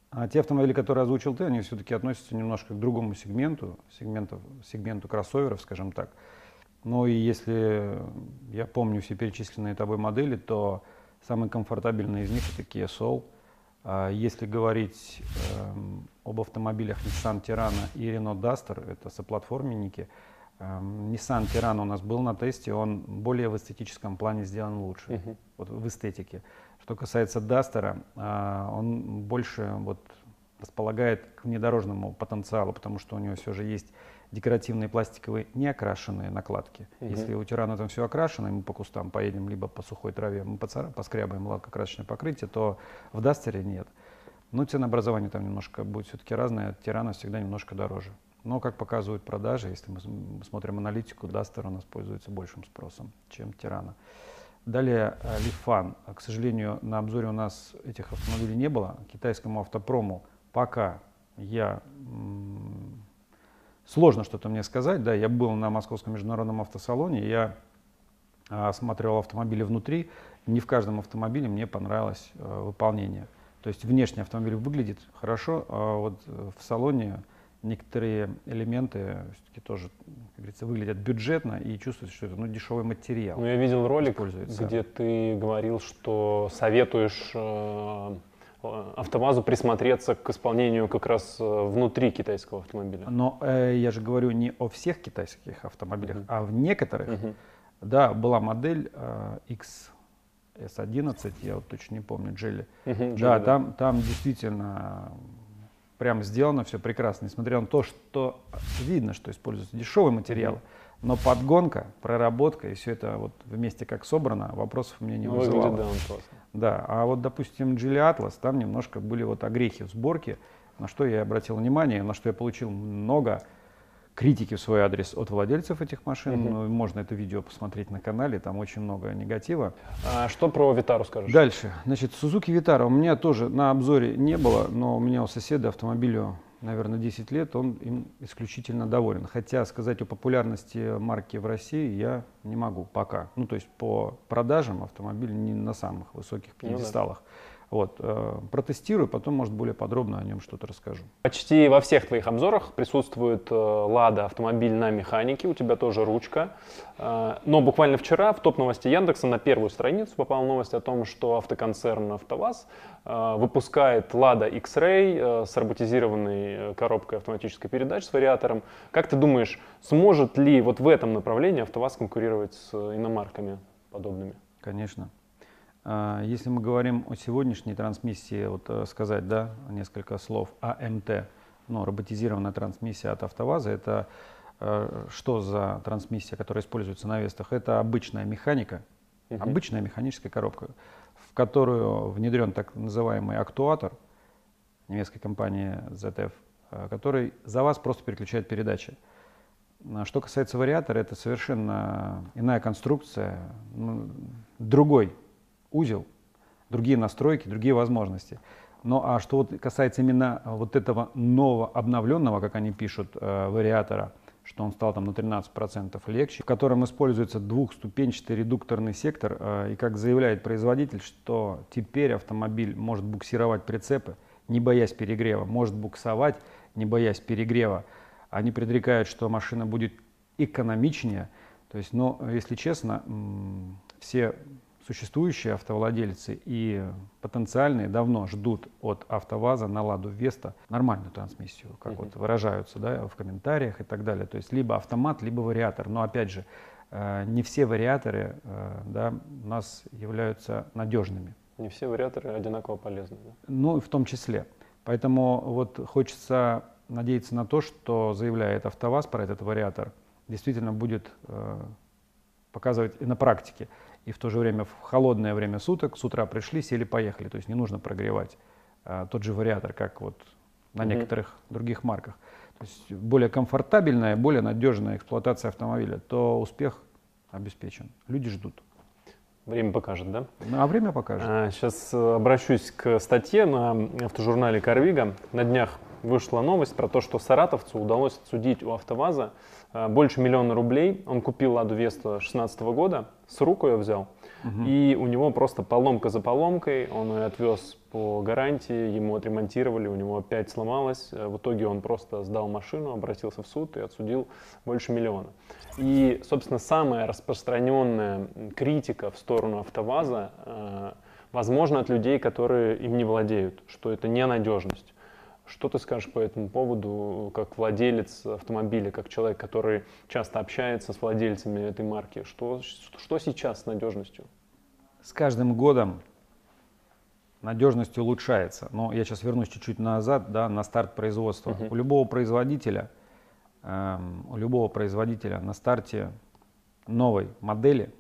Speaker 2: А те автомобили, которые озвучил ты, они все-таки относятся немножко к другому сегменту, сегменту, сегменту кроссоверов, скажем так. Но и если я помню все перечисленные тобой модели, то самый комфортабельный из них это Kia Soul. А если говорить эм, об автомобилях Nissan Tirana и Renault Duster, это соплатформенники, эм, Nissan Tirana у нас был на тесте, он более в эстетическом плане сделан лучше,
Speaker 1: Мгм.
Speaker 2: вот в эстетике. Что касается Duster, а, он больше вот располагает к внедорожному потенциалу, потому что у него все же есть декоративные пластиковые неокрашенные накладки.
Speaker 1: Мгм.
Speaker 2: Если у Тирана там все окрашено, и мы по кустам поедем, либо по сухой траве, мы поцара- поскрябаем лакокрасочное покрытие, то в Дастере нет. Ну, ценообразование там немножко будет все-таки разное, Тирана всегда немножко дороже. Но, как показывают продажи, если мы см- смотрим аналитику, Дастер у нас пользуется большим спросом, чем Тирана. Далее э, Лифан. К сожалению, на обзоре у нас этих автомобилей не было. Китайскому автопрому пока я сложно что-то мне сказать. Да, я был на Московском международном автосалоне, я а, осматривал автомобили внутри. Не в каждом автомобиле мне понравилось э, выполнение. То есть внешне автомобиль выглядит хорошо, а вот э, в салоне некоторые элементы все-таки тоже, как говорится, выглядят бюджетно и чувствуется, что это ну, дешевый материал.
Speaker 1: Ну, я видел ролик, где ты говорил, что советуешь э, э, АвтоВАЗу присмотреться к исполнению как раз э, внутри китайского автомобиля.
Speaker 2: Но э, я же говорю не о всех китайских автомобилях,
Speaker 1: Мгм.
Speaker 2: а в некоторых.
Speaker 1: Мгм.
Speaker 2: Да, была модель э, XS11, я вот точно не помню, Джелли.
Speaker 1: Мгм,
Speaker 2: Да,
Speaker 1: Джили,
Speaker 2: там, там действительно прям сделано все прекрасно. Несмотря на то, что видно, что используется дешевый материал,
Speaker 1: Мгм.
Speaker 2: но подгонка, проработка и все это вот вместе как собрано, вопросов у меня не
Speaker 1: Ну,
Speaker 2: вызывало.
Speaker 1: Выглядит, да, он классно.
Speaker 2: Да, а вот, допустим, Geely Atlas, там немножко были вот огрехи в сборке, на что я обратил внимание, на что я получил много критики в свой адрес от владельцев этих машин. Ну, Можно это видео посмотреть на канале, там очень много негатива.
Speaker 1: А что про Витару скажешь?
Speaker 2: Дальше. Значит, Suzuki Vitara у меня тоже на обзоре не было, но у меня у соседа автомобилю, наверное, 10 лет, он им исключительно доволен. Хотя сказать о популярности марки в России я не могу пока. Ну, то есть по продажам автомобиль не на самых высоких
Speaker 1: Ну да.
Speaker 2: Вот, э, протестирую, потом, может, более подробно о нем что-то расскажу.
Speaker 1: Почти во всех твоих обзорах присутствует э, Лада автомобиль на механике, у тебя тоже ручка. Э, Но буквально вчера в топ новости Яндекса на первую страницу попала новость о том, что автоконцерн АвтоВАЗ выпускает Lada X-Ray с роботизированной коробкой автоматической передач с вариатором. Как ты думаешь, сможет ли вот в этом направлении АвтоВАЗ конкурировать с иномарками подобными?
Speaker 2: Конечно. А, если мы говорим о сегодняшней трансмиссии, вот э, сказать, да, несколько слов, АМТ, ну, роботизированная трансмиссия от АвтоВАЗа, это э, что за трансмиссия, которая используется на Вестах? Это обычная механика, угу. обычная механическая коробка, в которую внедрен так называемый актуатор немецкой компании ZF, э, который за вас просто переключает передачи. А что касается вариатора, это совершенно иная конструкция, ну, другой узел, другие настройки, другие возможности. Ну а что вот касается именно вот этого нового обновленного, как они пишут, э, вариатора, что он стал там на 13% легче, в котором используется двухступенчатый редукторный сектор, э, и как заявляет производитель, что теперь автомобиль может буксировать прицепы, не боясь перегрева, может буксовать, не боясь перегрева. Они предрекают, что машина будет экономичнее. То есть, но, если честно, все существующие автовладельцы и потенциальные давно ждут от АвтоВАЗа на Ладу Веста нормальную трансмиссию, как uh-huh. вот выражаются да, в комментариях и так далее. То есть либо автомат, либо вариатор. Но опять же, э, не все вариаторы э, да, у нас являются надежными.
Speaker 1: Не все вариаторы одинаково полезны. Да?
Speaker 2: Ну, в том числе. Поэтому вот хочется надеяться на то, что заявляет АвтоВАЗ про этот вариатор, действительно будет э, показывать и на практике и в то же время в холодное время суток, с утра пришли, сели, поехали. То есть не нужно прогревать а, тот же вариатор, как вот на mm-hmm. некоторых других марках. То есть более комфортабельная, более надежная эксплуатация автомобиля, то успех обеспечен. Люди ждут.
Speaker 1: Время покажет, да?
Speaker 2: Ну, а время покажет. А,
Speaker 1: сейчас э, обращусь к статье на автожурнале «Карвига». На днях вышла новость про то, что саратовцу удалось отсудить у АвтоВАЗа больше миллиона рублей. Он купил «Ладу Весту» 2016 года, с руку ее взял. Угу. И у него просто поломка за поломкой, он ее отвез по гарантии, ему отремонтировали, у него опять сломалось. Э, в итоге он просто сдал машину, обратился в суд и отсудил больше миллиона. И, собственно, самая распространенная критика в сторону АвтоВАЗа, э, возможно, от людей, которые им не владеют, что это ненадежность. Что ты скажешь по этому поводу, как владелец автомобиля, как человек, который часто общается с владельцами этой марки? Что, что сейчас с надежностью?
Speaker 2: С каждым годом надежность улучшается. Но я сейчас вернусь чуть-чуть назад, да, на старт производства. Uh-huh. У любого производителя, эм, у любого производителя на старте новой модели,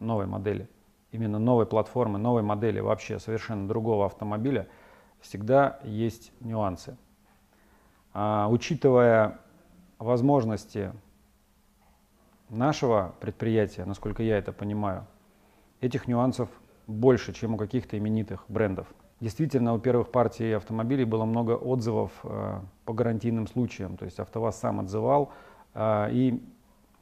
Speaker 2: новой модели, именно новой платформы, новой модели вообще совершенно другого автомобиля – всегда есть нюансы. А, учитывая возможности нашего предприятия, насколько я это понимаю, этих нюансов больше, чем у каких-то именитых брендов. Действительно, у первых партий автомобилей было много отзывов э, по гарантийным случаям. То есть АвтоВАЗ сам отзывал э, и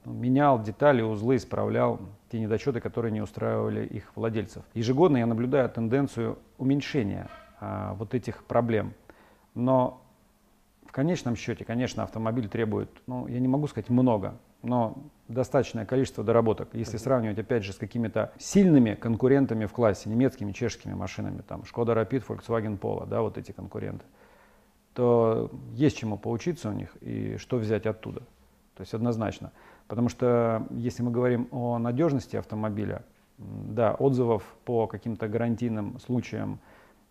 Speaker 2: менял детали, узлы, исправлял те недочеты, которые не устраивали их владельцев. Ежегодно я наблюдаю тенденцию уменьшения а, вот этих проблем. Но в конечном счете, конечно, автомобиль требует, ну, я не могу сказать много, но достаточное количество доработок. Если сравнивать, опять же, с какими-то сильными конкурентами в классе, немецкими, чешскими машинами, там, Шкода Rapid, Volkswagen Polo, да, вот эти конкуренты, то есть чему поучиться у них и что взять оттуда. То есть однозначно. Потому что если мы говорим о надежности автомобиля, да, отзывов по каким-то гарантийным случаям,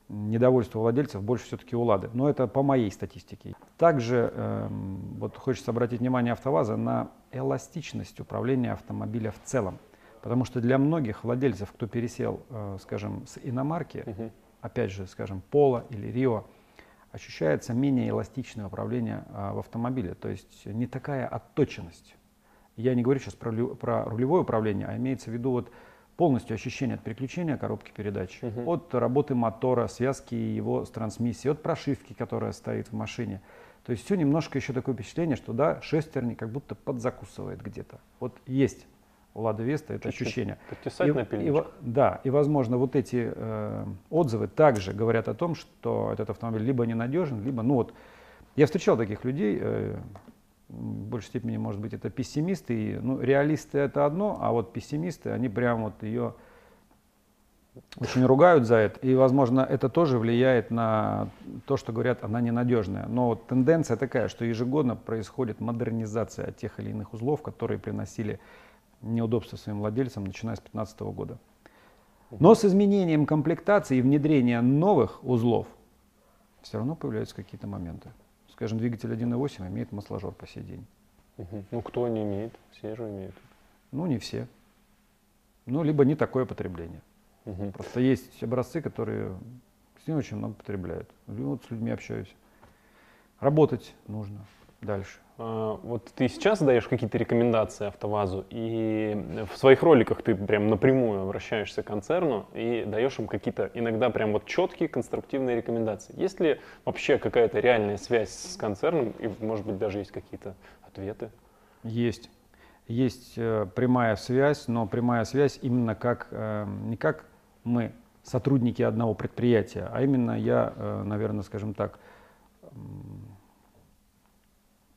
Speaker 2: недовольство владельцев больше все-таки у «Лады». Но это по моей статистике. Также э, вот хочется обратить внимание АвтоВАЗа на эластичность управления автомобиля в целом. Потому что для многих владельцев, кто пересел, э, скажем, с иномарки, угу. опять же, скажем, Пола или Рио, ощущается менее эластичное управление э, в автомобиле. То есть не такая отточенность. Я не говорю сейчас про, про рулевое управление, а имеется в виду вот полностью ощущение от переключения коробки передач, угу. от работы мотора, связки его с трансмиссией, от прошивки, которая стоит в машине. То есть все немножко еще такое впечатление, что да, шестерни как будто подзакусывает где-то. Вот есть у Лада Веста это Чуть-чуть ощущение.
Speaker 1: Подтесать и, на
Speaker 2: и, Да, и возможно вот эти э, отзывы также говорят о том, что этот автомобиль либо ненадежен, либо, ну вот, я встречал таких людей, э, в большей степени, может быть, это пессимисты. И, ну, реалисты это одно, а вот пессимисты, они прям вот ее очень ругают за это. И, возможно, это тоже влияет на то, что говорят, она ненадежная. Но вот тенденция такая, что ежегодно происходит модернизация тех или иных узлов, которые приносили неудобства своим владельцам, начиная с 2015 года. Но с изменением комплектации и внедрением новых узлов все равно появляются какие-то моменты. Скажем, двигатель 1.8 имеет масложор по сей день.
Speaker 1: Мгм. Ну, кто не имеет? Все же имеют.
Speaker 2: Ну, не все. Ну, либо не такое потребление.
Speaker 1: Мгм.
Speaker 2: Просто есть образцы, которые с не очень много потребляют. Вот с людьми общаюсь. Работать нужно дальше.
Speaker 1: А, Вот ты сейчас даешь какие-то рекомендации АвтоВАЗу, и в своих роликах ты прям напрямую обращаешься к концерну и даешь им какие-то иногда прям вот четкие конструктивные рекомендации. Есть ли вообще какая-то реальная связь с концерном, и может быть даже есть какие-то ответы?
Speaker 2: Есть. Есть э, прямая связь, но прямая связь именно как, э, не как мы, сотрудники одного предприятия, а именно я, э, наверное, скажем так,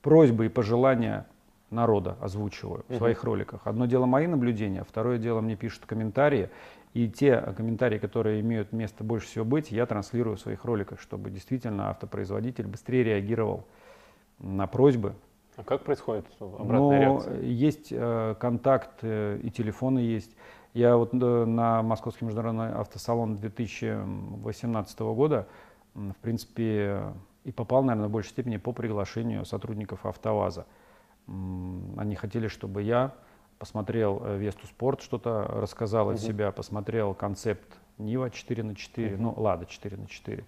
Speaker 2: просьбы и пожелания народа озвучиваю в своих роликах. Одно дело мои наблюдения, второе дело мне пишут комментарии, и те комментарии, которые имеют место больше всего быть, я транслирую в своих роликах, чтобы действительно автопроизводитель быстрее реагировал на просьбы,
Speaker 1: А как происходит обратная
Speaker 2: но
Speaker 1: реакция?
Speaker 2: есть э, контакт э, и телефоны есть. Я вот э, на Московский международный автосалон 2018 года, в принципе, и попал, наверное, в большей степени по приглашению сотрудников АвтоВАЗа. Они хотели, чтобы я посмотрел э, Весту Спорт, что-то рассказал от
Speaker 1: Мгм.
Speaker 2: себя, посмотрел концепт Нива 4 на 4, ну, Лада 4 на 4.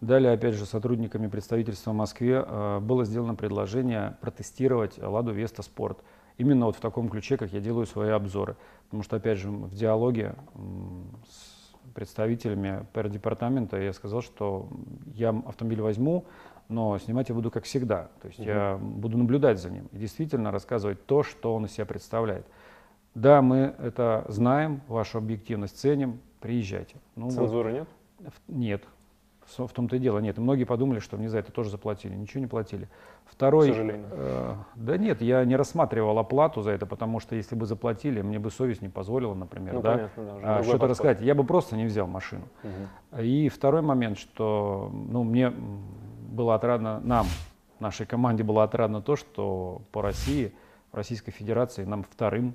Speaker 2: Далее, опять же, сотрудниками представительства в Москве э, было сделано предложение протестировать Ладу Веста Спорт. Именно вот в таком ключе, как я делаю свои обзоры. Потому что, опять же, в диалоге с представителями PR-департамента я сказал, что я автомобиль возьму, но снимать я буду как всегда. То есть
Speaker 1: Мгм.
Speaker 2: я буду наблюдать за ним и действительно рассказывать то, что он из себя представляет. Да, мы это знаем, вашу объективность ценим, приезжайте. Ну, вот
Speaker 1: Цензуры нет?
Speaker 2: в- Нет. В том-то и дело, нет. И многие подумали, что мне за это тоже заплатили. Ничего не платили. Второй,
Speaker 1: К сожалению.
Speaker 2: э, да нет, я не рассматривал оплату за это, потому что если бы заплатили, мне бы совесть не позволила, например,
Speaker 1: Ну,
Speaker 2: да,
Speaker 1: понятно, да,
Speaker 2: а, что-то рассказать. Я бы просто не взял машину.
Speaker 1: Мгм.
Speaker 2: И второй момент, что ну, мне было отрадно, нам, нашей команде было отрадно то, что по России, в Российской Федерации нам вторым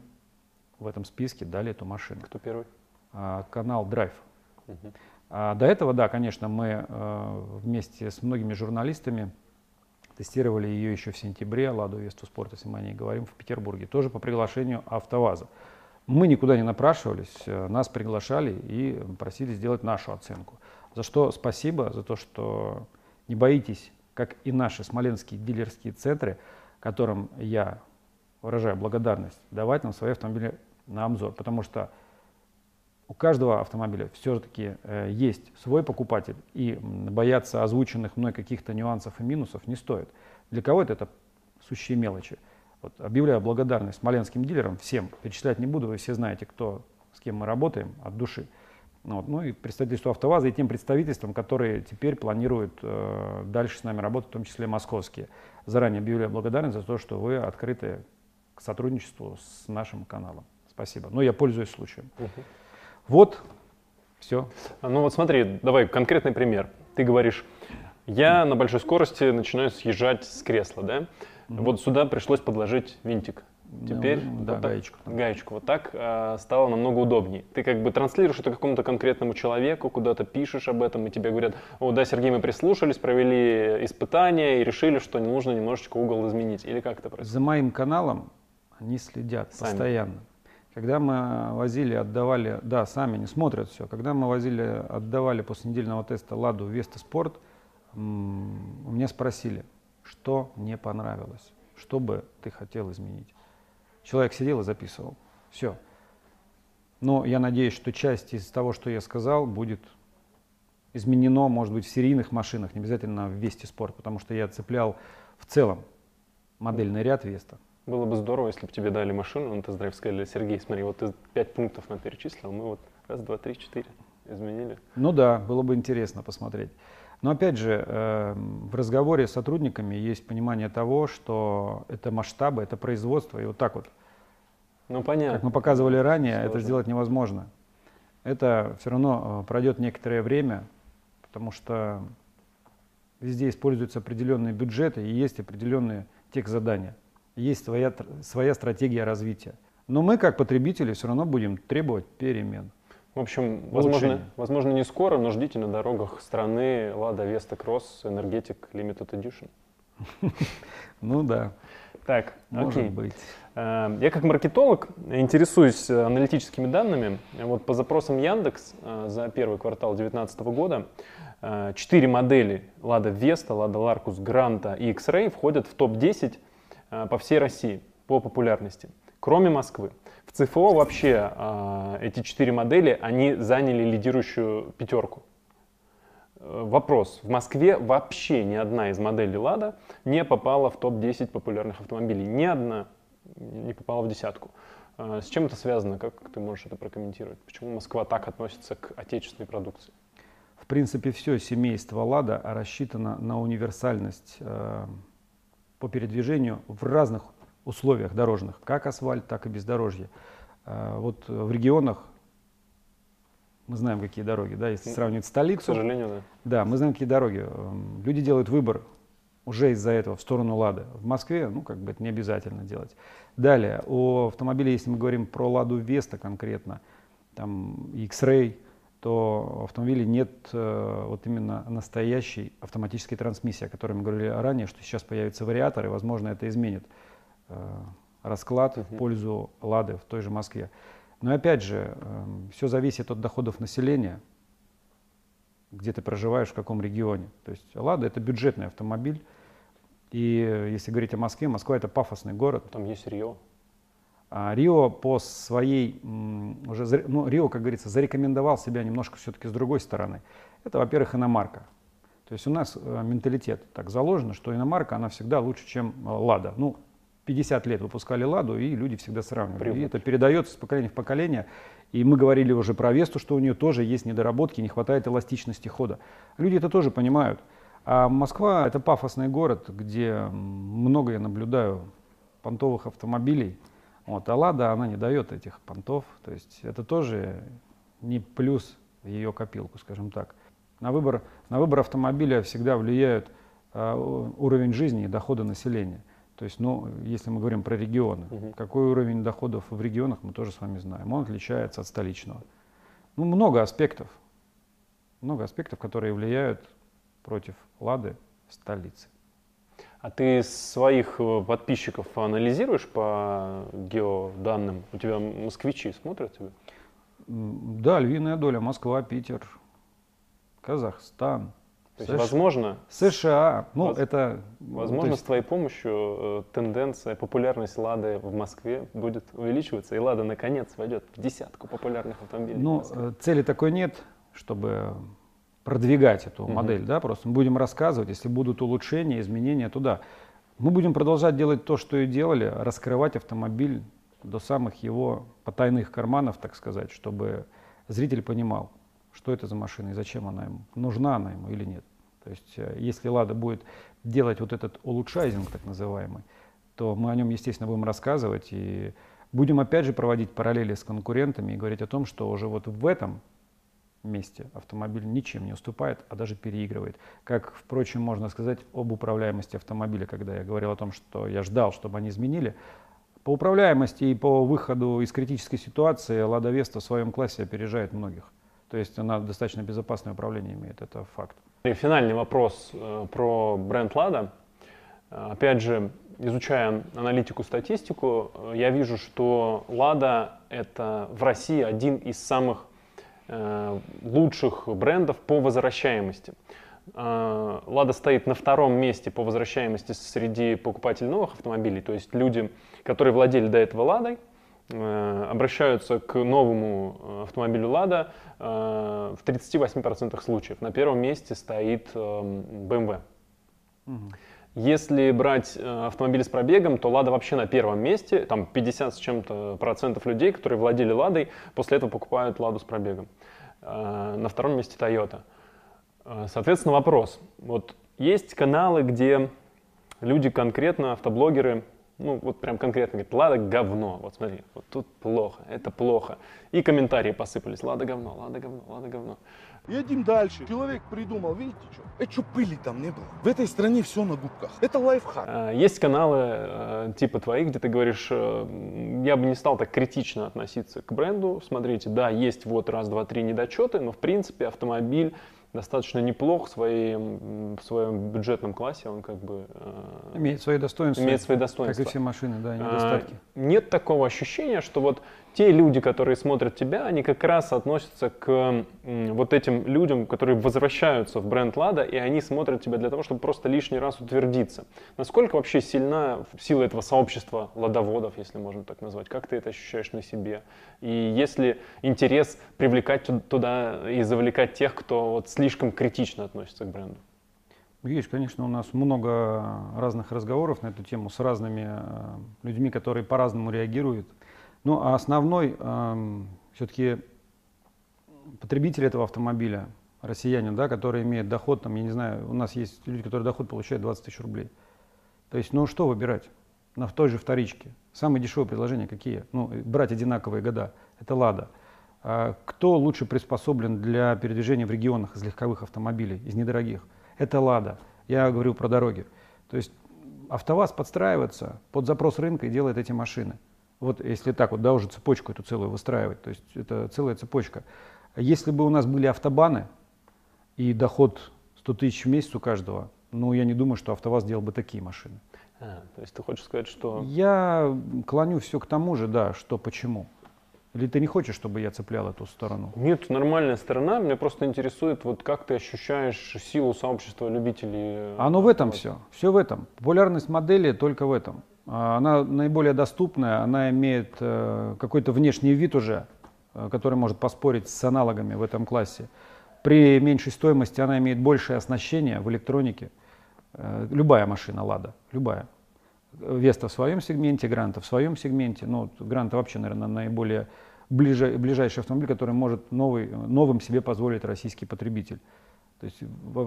Speaker 2: в этом списке дали эту машину.
Speaker 1: Кто первый?
Speaker 2: А, канал Драйв.
Speaker 1: Мгм.
Speaker 2: А до этого, да, конечно, мы э, вместе с многими журналистами тестировали ее еще в сентябре, Ладу Весту Спорт, если мы о ней говорим, в Петербурге, тоже по приглашению АвтоВАЗа. Мы никуда не напрашивались, э, нас приглашали и просили сделать нашу оценку. За что спасибо, за то, что не боитесь, как и наши смоленские дилерские центры, которым я выражаю благодарность, давать нам свои автомобили на обзор. Потому что у каждого автомобиля все-таки э, есть свой покупатель, и бояться озвученных мной каких-то нюансов и минусов не стоит. Для кого-то это сущие мелочи. Вот, объявляю благодарность смоленским дилерам, всем, перечислять не буду, вы все знаете, кто, с кем мы работаем от души. Ну Вот, ну и представительству АвтоВАЗа и тем представительствам, которые теперь планируют э, дальше с нами работать, в том числе московские. Заранее объявляю благодарность за то, что вы открыты к сотрудничеству с нашим каналом. Спасибо. Ну, я пользуюсь случаем.
Speaker 1: Мгм.
Speaker 2: Вот, все.
Speaker 1: Ну вот смотри, давай конкретный пример. Ты говоришь, я на большой скорости начинаю съезжать с кресла, да? Вот сюда пришлось подложить винтик. Теперь
Speaker 2: Ну,
Speaker 1: вот
Speaker 2: да,
Speaker 1: так-
Speaker 2: гаечку.
Speaker 1: гаечку. Вот так а, стало намного удобнее. Ты как бы транслируешь это какому-то конкретному человеку, куда-то пишешь об этом, и тебе говорят, о, да, Сергей, мы прислушались, провели испытания и решили, что не нужно немножечко угол изменить. Или как это происходит?
Speaker 2: За моим каналом они следят
Speaker 1: Сами.
Speaker 2: постоянно. Когда мы возили, отдавали, да, сами не смотрят все. Когда мы возили, отдавали после недельного теста Ладу Веста Спорт, у меня спросили, что мне понравилось, что бы ты хотел изменить. Человек сидел и записывал. Все. Но я надеюсь, что часть из того, что я сказал, будет изменено, может быть, в серийных машинах, не обязательно в Весте Спорт, потому что я цеплял в целом модельный ряд Веста.
Speaker 1: Было бы здорово, если бы тебе дали машину на тест-драйв, сказали, Сергей, смотри, вот ты пять пунктов нам перечислил, мы вот раз, два, три, четыре изменили.
Speaker 2: Ну да, было бы интересно посмотреть. Но опять же, э, в разговоре с сотрудниками есть понимание того, что это масштабы, это производство, и вот так вот,
Speaker 1: Ну понятно.
Speaker 2: как мы показывали ранее, это
Speaker 1: Сложно.
Speaker 2: сделать невозможно. Это все равно э, пройдет некоторое время, потому что везде используются определенные бюджеты и есть определенные тех задания, есть своя, своя стратегия развития. Но мы, как потребители, все равно будем требовать перемен.
Speaker 1: В общем, возможно, возможно не скоро, но ждите на дорогах страны Lada Vesta Cross Energetic Limited Edition.
Speaker 2: Ну да.
Speaker 1: Так,
Speaker 2: Может
Speaker 1: окей.
Speaker 2: быть.
Speaker 1: Э, Я как маркетолог интересуюсь э, аналитическими данными. Вот по запросам Яндекс э, за первый квартал 2019 года четыре модели Lada Vesta, Lada Larkus, Granta и X-Ray входят в топ-10 э, по всей России по популярности, кроме Москвы. В ЦФО вообще э, эти четыре модели, они заняли лидирующую пятерку. Э, Вопрос. В Москве вообще ни одна из моделей Лада не попала в топ-10 популярных автомобилей. Ни одна не попала в десятку. Э, С чем это связано? Как ты можешь это прокомментировать? Почему Москва так относится к отечественной продукции?
Speaker 2: В принципе, все семейство Лада рассчитано на универсальность э, по передвижению в разных условиях дорожных, как асфальт, так и бездорожье. Э, вот в регионах мы знаем, какие дороги, да, если сравнивать
Speaker 1: К
Speaker 2: столицу,
Speaker 1: сожалению, да.
Speaker 2: да, мы знаем, какие дороги. Эм, Люди делают выбор уже из-за этого в сторону Лады. В Москве, ну, как бы это не обязательно делать. Далее, о автомобиле, если мы говорим про Ладу Веста конкретно, там X-Ray, то в автомобиле нет э, вот именно настоящей автоматической трансмиссии, о которой мы говорили ранее, что сейчас появится вариатор, и, возможно, это изменит э, расклад в
Speaker 1: Мгм.
Speaker 2: пользу Лады в той же Москве. Но опять же, все зависит от доходов населения, где ты проживаешь, в каком регионе. То есть Лада это бюджетный автомобиль. И э, если говорить о Москве, Москва это пафосный город.
Speaker 1: Там есть Рио.
Speaker 2: А Рио по своей, уже, ну, Рио, как говорится, зарекомендовал себя немножко все-таки с другой стороны. Это, во-первых, иномарка. То есть у нас э, менталитет так заложено, что иномарка, она всегда лучше, чем э, Лада. Ну, 50 лет выпускали Ладу, и люди всегда сравнивали. И
Speaker 1: Привыкли.
Speaker 2: это передается с поколения в поколение. И мы говорили уже про Весту, что у нее тоже есть недоработки, не хватает эластичности хода. Люди это тоже понимают. А Москва – это пафосный город, где много я наблюдаю понтовых автомобилей. Вот, а Лада, она не дает этих понтов. То есть это тоже не плюс в ее копилку, скажем так. На выбор, на выбор автомобиля всегда влияют у- уровень жизни и дохода населения. То есть, ну, если мы говорим про регионы,
Speaker 1: Мгм.
Speaker 2: какой уровень доходов в регионах, мы тоже с вами знаем. Он отличается от столичного. Ну, много аспектов. Много аспектов, которые влияют против Лады в столице.
Speaker 1: А ты своих э, подписчиков анализируешь по геоданным? У тебя москвичи смотрят тебя?
Speaker 2: Да, львиная доля. Москва, Питер, Казахстан,
Speaker 1: То есть,
Speaker 2: США.
Speaker 1: возможно,
Speaker 2: США. Ну,
Speaker 1: Воз-
Speaker 2: это... то
Speaker 1: Возможно,
Speaker 2: есть
Speaker 1: с твоей помощью э, тенденция, популярность Лады в Москве будет увеличиваться, и Лада наконец войдет в десятку популярных автомобилей.
Speaker 2: Ну, э, цели такой нет, чтобы продвигать эту
Speaker 1: Мгм.
Speaker 2: модель, да, просто мы будем рассказывать, если будут улучшения, изменения, туда. Мы будем продолжать делать то, что и делали, раскрывать автомобиль до самых его потайных карманов, так сказать, чтобы зритель понимал, что это за машина и зачем она ему, нужна она ему или нет. То есть, э, если Лада будет делать вот этот улучшайзинг, так называемый, то мы о нем, естественно, будем рассказывать и будем опять же проводить параллели с конкурентами и говорить о том, что уже вот в этом месте автомобиль ничем не уступает, а даже переигрывает. Как, впрочем, можно сказать об управляемости автомобиля, когда я говорил о том, что я ждал, чтобы они изменили. По управляемости и по выходу из критической ситуации Лада Веста в своем классе опережает многих. То есть она достаточно безопасное управление имеет, это факт.
Speaker 1: И финальный вопрос э, про бренд Лада. Э, Опять же, изучая аналитику, статистику, э, я вижу, что Лада это в России один из самых лучших брендов по возвращаемости. Э, Лада стоит на втором месте по возвращаемости среди покупателей новых автомобилей. То есть люди, которые владели до этого Ладой, э, обращаются к новому э, автомобилю Лада э, в 38% случаев. На первом месте стоит э, BMW. Если брать э, автомобили с пробегом, то Лада вообще на первом месте. Там 50 с чем-то процентов людей, которые владели Ладой, после этого покупают Ладу с пробегом. Э, На втором месте Toyota. Э, Соответственно, вопрос. Вот есть каналы, где люди конкретно, автоблогеры, ну вот прям конкретно говорят, Лада говно, вот смотри, вот тут плохо, это плохо. И комментарии посыпались, Лада говно, Лада говно, Лада говно.
Speaker 5: Едем дальше. Человек придумал, видите что? Это что пыли там не было. В этой стране все на губках. Это лайфхак.
Speaker 1: А, Есть каналы э, типа твоих, где ты говоришь, э, я бы не стал так критично относиться к бренду. Смотрите, да, есть вот раз, два, три недочеты, но в принципе автомобиль достаточно неплох в, своем, в своем бюджетном классе, он как бы э,
Speaker 2: Имеет свои достоинства.
Speaker 1: имеет свои
Speaker 2: Как
Speaker 1: достоинства.
Speaker 2: и все машины, да, и
Speaker 1: А,
Speaker 2: недостатки.
Speaker 1: Нет такого ощущения, что вот те люди, которые смотрят тебя, они как раз относятся к вот этим людям, которые возвращаются в бренд Лада, и они смотрят тебя для того, чтобы просто лишний раз утвердиться. Насколько вообще сильна сила этого сообщества ладоводов, если можно так назвать? Как ты это ощущаешь на себе? И есть ли интерес привлекать ту- туда и завлекать тех, кто вот слишком критично относится к бренду?
Speaker 2: Есть, конечно, у нас много разных разговоров на эту тему с разными э, людьми, которые по-разному реагируют. Ну, а основной все-таки потребитель этого автомобиля, россиянин, да, который имеет доход, там, я не знаю, у нас есть люди, которые доход получают 20 тысяч рублей. То есть, ну, что выбирать? На той же вторичке. Самые дешевые предложения какие? Ну, брать одинаковые года. Это «Лада». А кто лучше приспособлен для передвижения в регионах из легковых автомобилей, из недорогих? Это «Лада». Я говорю про дороги. То есть АвтоВАЗ подстраивается под запрос рынка и делает эти машины. Вот если так вот, да, уже цепочку эту целую выстраивать, то есть это целая цепочка. Если бы у нас были автобаны и доход 100 тысяч в месяц у каждого, ну, я не думаю, что АвтоВАЗ делал бы такие машины.
Speaker 1: А, то есть ты хочешь сказать, что...
Speaker 2: Я клоню все к тому же, да, что почему. Или ты не хочешь, чтобы я цеплял эту сторону?
Speaker 1: Нет, нормальная сторона. Меня просто интересует, вот как ты ощущаешь силу сообщества любителей. э,
Speaker 2: Оно в этом все. Все в этом. Популярность модели только в этом. А Она наиболее доступная, она имеет э, какой-то внешний вид уже, э, который может поспорить с аналогами в этом классе. При меньшей стоимости она имеет большее оснащение в электронике. Э, любая машина Лада, любая. Веста в своем сегменте, Гранта в своем сегменте. Ну, Гранта вообще, наверное, наиболее ближе, ближайший автомобиль, который может новый, новым себе позволить российский потребитель. То есть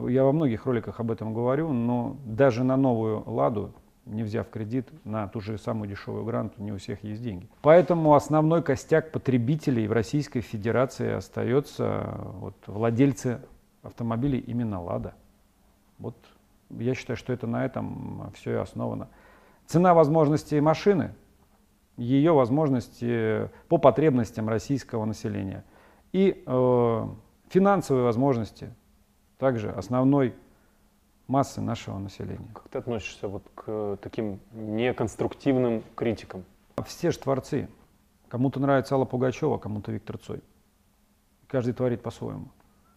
Speaker 2: я во многих роликах об этом говорю, но даже на новую «Ладу», не взяв кредит, на ту же самую дешевую «Гранту», не у всех есть деньги. Поэтому основной костяк потребителей в Российской Федерации остается вот, владельцы автомобилей именно «Лада». Вот я считаю, что это на этом все и основано. Цена возможностей машины, ее возможности по потребностям российского населения и э, финансовые возможности также основной массы нашего населения.
Speaker 1: Как ты относишься вот к таким неконструктивным критикам?
Speaker 2: Все же творцы. Кому-то нравится Алла Пугачева, кому-то Виктор Цой. Каждый творит по-своему.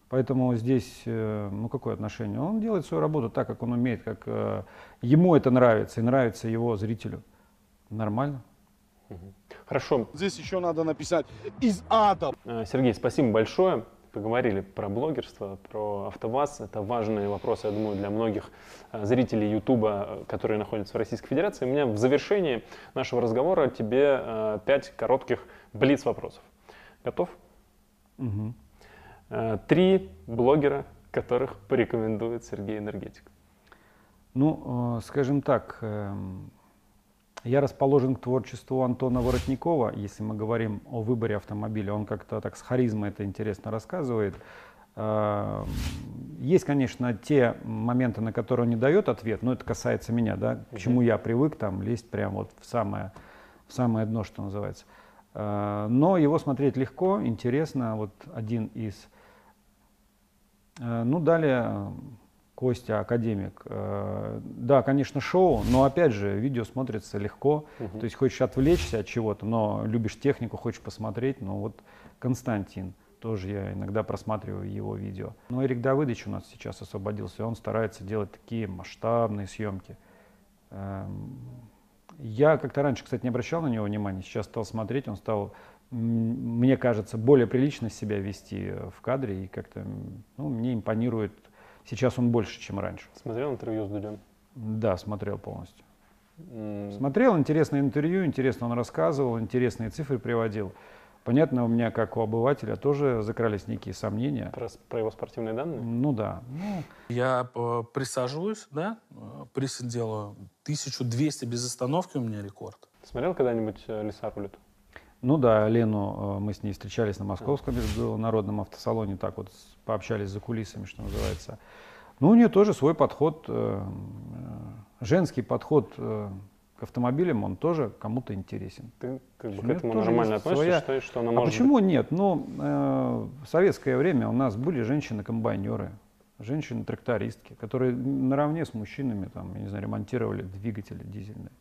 Speaker 2: Поэтому здесь, э, ну какое отношение? Он делает свою работу так, как он умеет, как э, ему это нравится и нравится его зрителю. Нормально.
Speaker 1: Хорошо.
Speaker 5: Здесь еще надо написать из ада.
Speaker 1: Э, Сергей, спасибо большое. Поговорили про блогерство, про АвтоВАЗ. Это важные вопросы, я думаю, для многих э, зрителей Ютуба, э, которые находятся в Российской Федерации. У меня в завершении нашего разговора тебе э, пять коротких блиц-вопросов. Готов? Э, Три блогера, которых порекомендует Сергей Энергетик.
Speaker 2: Ну, скажем так, эм, я расположен к творчеству Антона Воротникова, если мы говорим о выборе автомобиля. Он как-то так с харизмой это интересно рассказывает. Эм, Есть, конечно, те моменты, на которые он не дает ответ, но это касается меня, да, к чему я привык, там, лезть прямо вот в самое, в самое дно, что называется. Э, Но его смотреть легко, интересно. Вот один из Э, Ну, далее Костя, академик. Э, Да, конечно, шоу, но опять же, видео смотрится легко. То есть хочешь отвлечься от чего-то, но любишь технику, хочешь посмотреть. Ну вот Константин, тоже я иногда просматриваю его видео. Ну, Эрик Давыдович у нас сейчас освободился, и он старается делать такие масштабные съемки. Эм, Я как-то раньше, кстати, не обращал на него внимания, сейчас стал смотреть, он стал, мне кажется, более прилично себя вести в кадре, и как-то ну, мне импонирует. Сейчас он больше, чем раньше.
Speaker 1: Смотрел интервью с Дудем?
Speaker 2: Да, смотрел полностью.
Speaker 1: М,
Speaker 2: Смотрел интересное интервью, интересно он рассказывал, интересные цифры приводил. Понятно, у меня, как у обывателя, тоже закрались некие сомнения.
Speaker 1: Про, про его спортивные данные?
Speaker 2: Ну да, ну,
Speaker 6: Я э, присаживаюсь, да, э, присед делаю 1200 без остановки у меня рекорд.
Speaker 1: Смотрел когда-нибудь э, «Лиса рулит»?
Speaker 2: Ну да, Лену, э, мы с ней встречались на московском международном автосалоне, так вот пообщались за кулисами, что называется. Ну, у нее тоже свой подход, э, э, женский подход к автомобилям, он тоже кому-то интересен.
Speaker 1: Ты как бы к этому нормально относишься,
Speaker 2: своя-
Speaker 1: считаешь, что она
Speaker 2: А
Speaker 1: может
Speaker 2: почему нет? Ну, э, в советское время у нас были женщины-комбайнеры, женщины-трактористки, которые наравне с мужчинами, там, я не знаю, ремонтировали двигатели дизельные,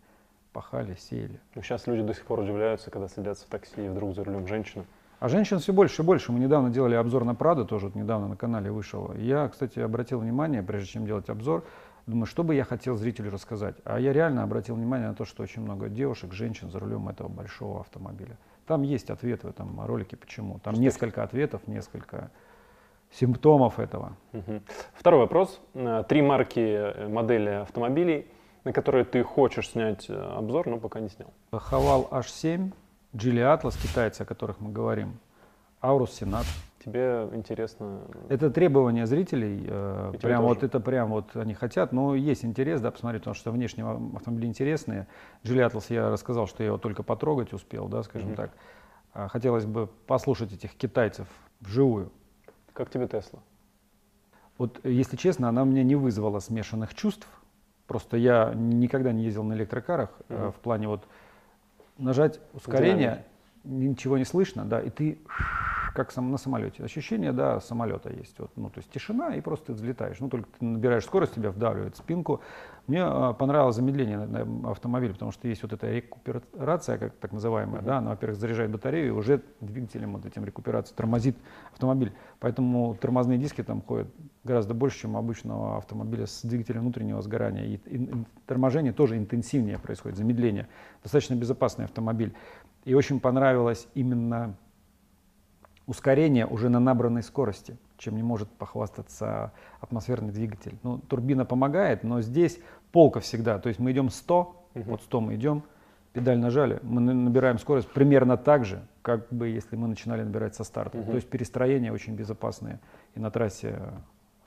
Speaker 2: пахали, сеяли.
Speaker 1: Ну, сейчас люди до сих пор удивляются, когда садятся в такси и вдруг за рулем женщина.
Speaker 2: А женщин все больше и больше. Мы недавно делали обзор на Прадо, тоже вот недавно на канале вышел. Я, кстати, обратил внимание, прежде чем делать обзор, думаю, что бы я хотел зрителю рассказать. А я реально обратил внимание на то, что очень много девушек, женщин за рулем этого большого автомобиля. Там есть ответ в этом ролике, почему. Там несколько ответов, несколько симптомов этого.
Speaker 1: Мгм. Второй вопрос. Э, Три марки, э, модели автомобилей, на которые ты хочешь снять э, обзор, но пока не снял.
Speaker 2: Хавал H7, Geely Atlas, китайцы, о которых мы говорим, Aurus Senat.
Speaker 1: Тебе интересно...
Speaker 2: Это требования зрителей, э, прям
Speaker 1: тоже.
Speaker 2: вот это прям вот они хотят, но есть интерес, да, посмотреть, потому что внешние ав- автомобили интересные. Geely Atlas я рассказал, что я его только потрогать успел, да, скажем
Speaker 1: Мгм.
Speaker 2: так. А Хотелось бы послушать этих китайцев вживую.
Speaker 1: Как тебе Тесла?
Speaker 2: Вот, э, если честно, она мне не вызвала смешанных чувств. Просто я никогда не ездил на электрокарах
Speaker 1: Мгм.
Speaker 2: в плане вот нажать ускорение, ничего не слышно, да, и ты как сам на самолете. Ощущение, да, самолета есть. Вот, ну, то есть тишина, и просто ты взлетаешь. Ну, только ты набираешь скорость, тебя вдавливает спинку. Мне э, понравилось замедление на, на автомобиле, потому что есть вот эта рекуперация, как так называемая, да, она, во-первых, заряжает батарею, и уже двигателем вот этим рекуперацией тормозит автомобиль. Поэтому тормозные диски там ходят гораздо больше, чем у обычного автомобиля с двигателем внутреннего сгорания. И, и- и торможение тоже интенсивнее происходит, замедление. Достаточно безопасный автомобиль. И очень понравилось именно ускорение уже на набранной скорости, чем не может похвастаться атмосферный двигатель. Ну, турбина помогает, но здесь полка всегда. То есть мы идем 100,
Speaker 1: Мгм.
Speaker 2: вот 100 мы идем, педаль нажали, мы на- набираем скорость примерно так же, как бы если мы начинали набирать со старта.
Speaker 1: Мгм.
Speaker 2: То есть перестроения очень безопасные и на трассе,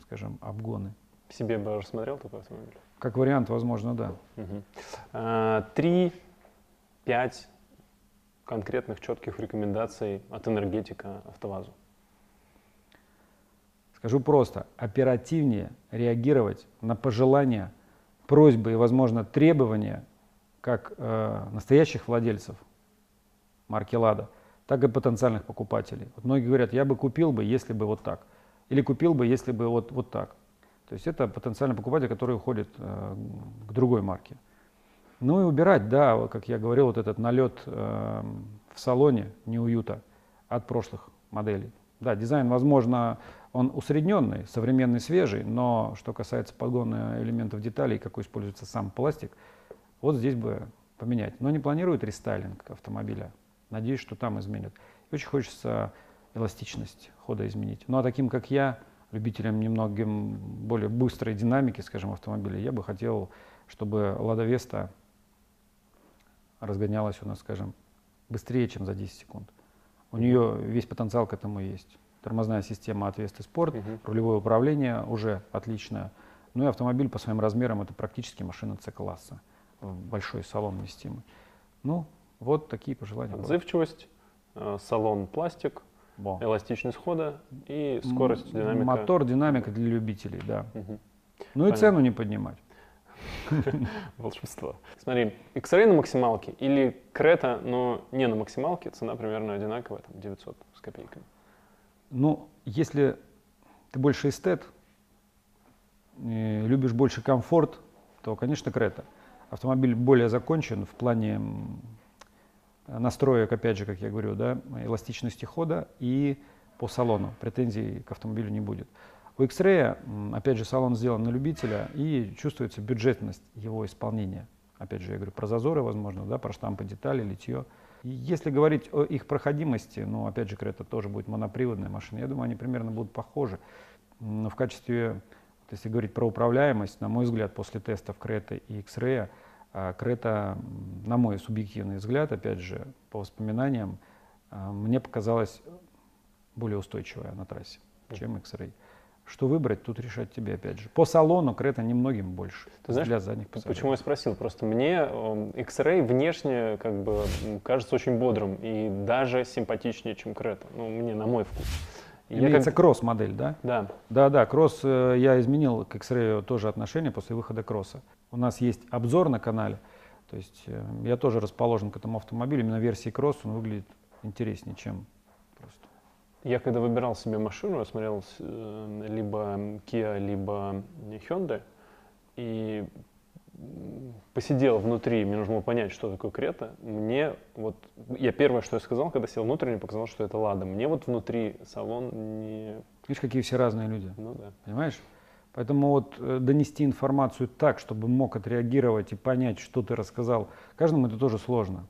Speaker 2: скажем, обгоны.
Speaker 1: Себе бы рассмотрел такой автомобиль?
Speaker 2: Как вариант, возможно, да.
Speaker 1: Мгм. А, Три, пять конкретных четких рекомендаций от энергетика АвтоВАЗу.
Speaker 2: Скажу просто, оперативнее реагировать на пожелания, просьбы и, возможно, требования как э, настоящих владельцев марки «Лада», так и потенциальных покупателей. Вот многие говорят, я бы купил бы, если бы вот так. Или купил бы, если бы вот, вот так. То есть это потенциальный покупатель, который уходит э, к другой марке. Ну и убирать, да, как я говорил, вот этот налет э, в салоне неуюта от прошлых моделей. Да, дизайн, возможно, он усредненный, современный, свежий, но что касается подгона элементов деталей, какой используется сам пластик, вот здесь бы поменять. Но не планирует рестайлинг автомобиля. Надеюсь, что там изменят. И очень хочется эластичность хода изменить. Ну а таким, как я, любителям немного более быстрой динамики, скажем, автомобиля, я бы хотел, чтобы Лада Веста разгонялась у нас, скажем, быстрее, чем за 10 секунд. У нее весь потенциал к этому есть. Тормозная система от Весты Спорт,
Speaker 1: Мгм.
Speaker 2: рулевое управление уже отличное. Ну и автомобиль по своим размерам это практически машина С-класса. Большой салон вместимый. Ну, вот такие пожелания.
Speaker 1: Отзывчивость, э, салон пластик,
Speaker 2: Во.
Speaker 1: эластичность хода и скорость,
Speaker 2: М,
Speaker 1: динамика.
Speaker 2: Мотор, динамика для любителей, да.
Speaker 1: Мгм.
Speaker 2: Ну и
Speaker 1: Понятно.
Speaker 2: цену не поднимать.
Speaker 1: Волшебство. Смотри, X-Ray на максималке или Крета, но не на максималке, цена примерно одинаковая, там 900 с копейками.
Speaker 2: Ну, если ты больше эстет, любишь больше комфорт, то, конечно, Крета. Автомобиль более закончен в плане настроек, опять же, как я говорю, да, эластичности хода и по салону. Претензий к автомобилю не будет. У X-Ray, опять же, салон сделан на любителя и чувствуется бюджетность его исполнения. Опять же, я говорю про зазоры, возможно, да, про штампы детали, литье. И если говорить о их проходимости, ну, опять же, Крета тоже будет моноприводная машина, я думаю, они примерно будут похожи. Но в качестве, вот если говорить про управляемость, на мой взгляд, после тестов Креты и X-Ray, а, Крета, на мой субъективный взгляд, опять же, по воспоминаниям, а, мне показалась более устойчивая на трассе, чем X-Ray. Что выбрать, тут решать тебе опять же. По салону Крета немногим больше.
Speaker 1: Ты знаешь,
Speaker 2: для задних пассажиров.
Speaker 1: Почему я спросил? Просто мне э, X-Ray внешне как бы кажется очень бодрым и даже симпатичнее, чем Крета. Ну, мне, на мой вкус.
Speaker 2: Имеется
Speaker 1: как-
Speaker 2: кросс-модель, да?
Speaker 1: Да.
Speaker 2: Да, да, кросс, э, я изменил к X-Ray тоже отношение после выхода кросса. У нас есть обзор на канале, то есть э, я тоже расположен к этому автомобилю, именно версии кросс он выглядит интереснее, чем.
Speaker 1: Я когда выбирал себе машину, я смотрел э, либо Kia, либо Hyundai, и посидел внутри, мне нужно было понять, что такое Крета. Мне вот, я первое, что я сказал, когда сел внутрь, мне показалось, что это Лада. Мне вот внутри салон не,
Speaker 2: Видишь, какие все разные люди,
Speaker 1: ну да.
Speaker 2: понимаешь? Поэтому вот э, донести информацию так, чтобы мог отреагировать и понять, что ты рассказал, каждому это тоже сложно.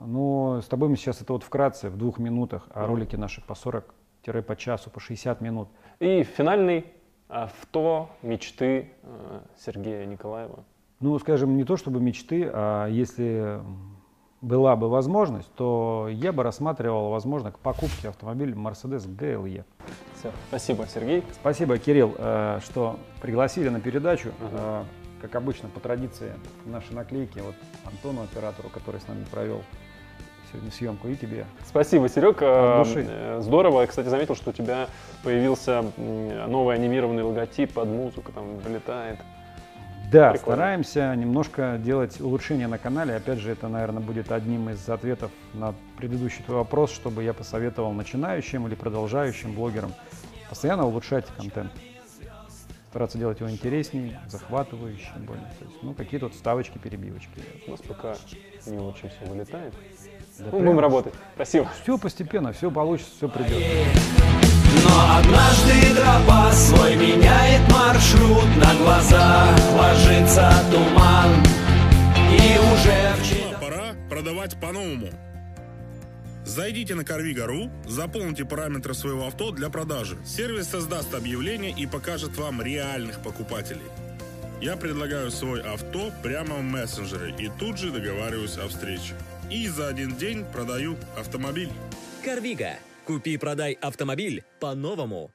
Speaker 2: Но с тобой мы сейчас это вот вкратце, в двух минутах, а ролики наши по 40 по часу, по 60 минут.
Speaker 1: И финальный авто мечты э, Сергея Николаева.
Speaker 2: Ну, скажем, не то чтобы мечты, а если была бы возможность, то я бы рассматривал, возможно, к покупке автомобиля Mercedes GLE.
Speaker 1: Всё. Спасибо, Сергей.
Speaker 2: Спасибо, Кирилл, э, что пригласили на передачу.
Speaker 1: Ага.
Speaker 2: Э, Как обычно, по традиции, наши наклейки вот Антону, оператору, который с нами провел сегодня съемку, и тебе.
Speaker 1: Спасибо, Серег.
Speaker 2: Души.
Speaker 1: Э, Здорово. Я, кстати, заметил, что у тебя появился новый анимированный логотип под музыку, там вылетает.
Speaker 2: Да,
Speaker 1: Прикольно.
Speaker 2: стараемся немножко делать улучшения на канале. Опять же, это, наверное, будет одним из ответов на предыдущий твой вопрос, чтобы я посоветовал начинающим или продолжающим блогерам постоянно улучшать контент. Стараться делать его интереснее, захватывающим более. Ну, какие-то вот вставочки, перебивочки.
Speaker 1: У нас пока не очень все вылетает.
Speaker 2: Да
Speaker 1: Ну,
Speaker 2: прям
Speaker 1: будем работать. Спасибо.
Speaker 2: Все постепенно, все получится, все придет.
Speaker 7: Но однажды тропа свой меняет маршрут На глазах ложится туман И уже в
Speaker 8: Пришла пора продавать по-новому. Зайдите на Carviga.ru, заполните параметры своего авто для продажи. Сервис создаст объявление и покажет вам реальных покупателей. Я предлагаю свой авто прямо в мессенджере и тут же договариваюсь о встрече. И за один день продаю автомобиль.
Speaker 9: Карвига. Купи и продай автомобиль по-новому.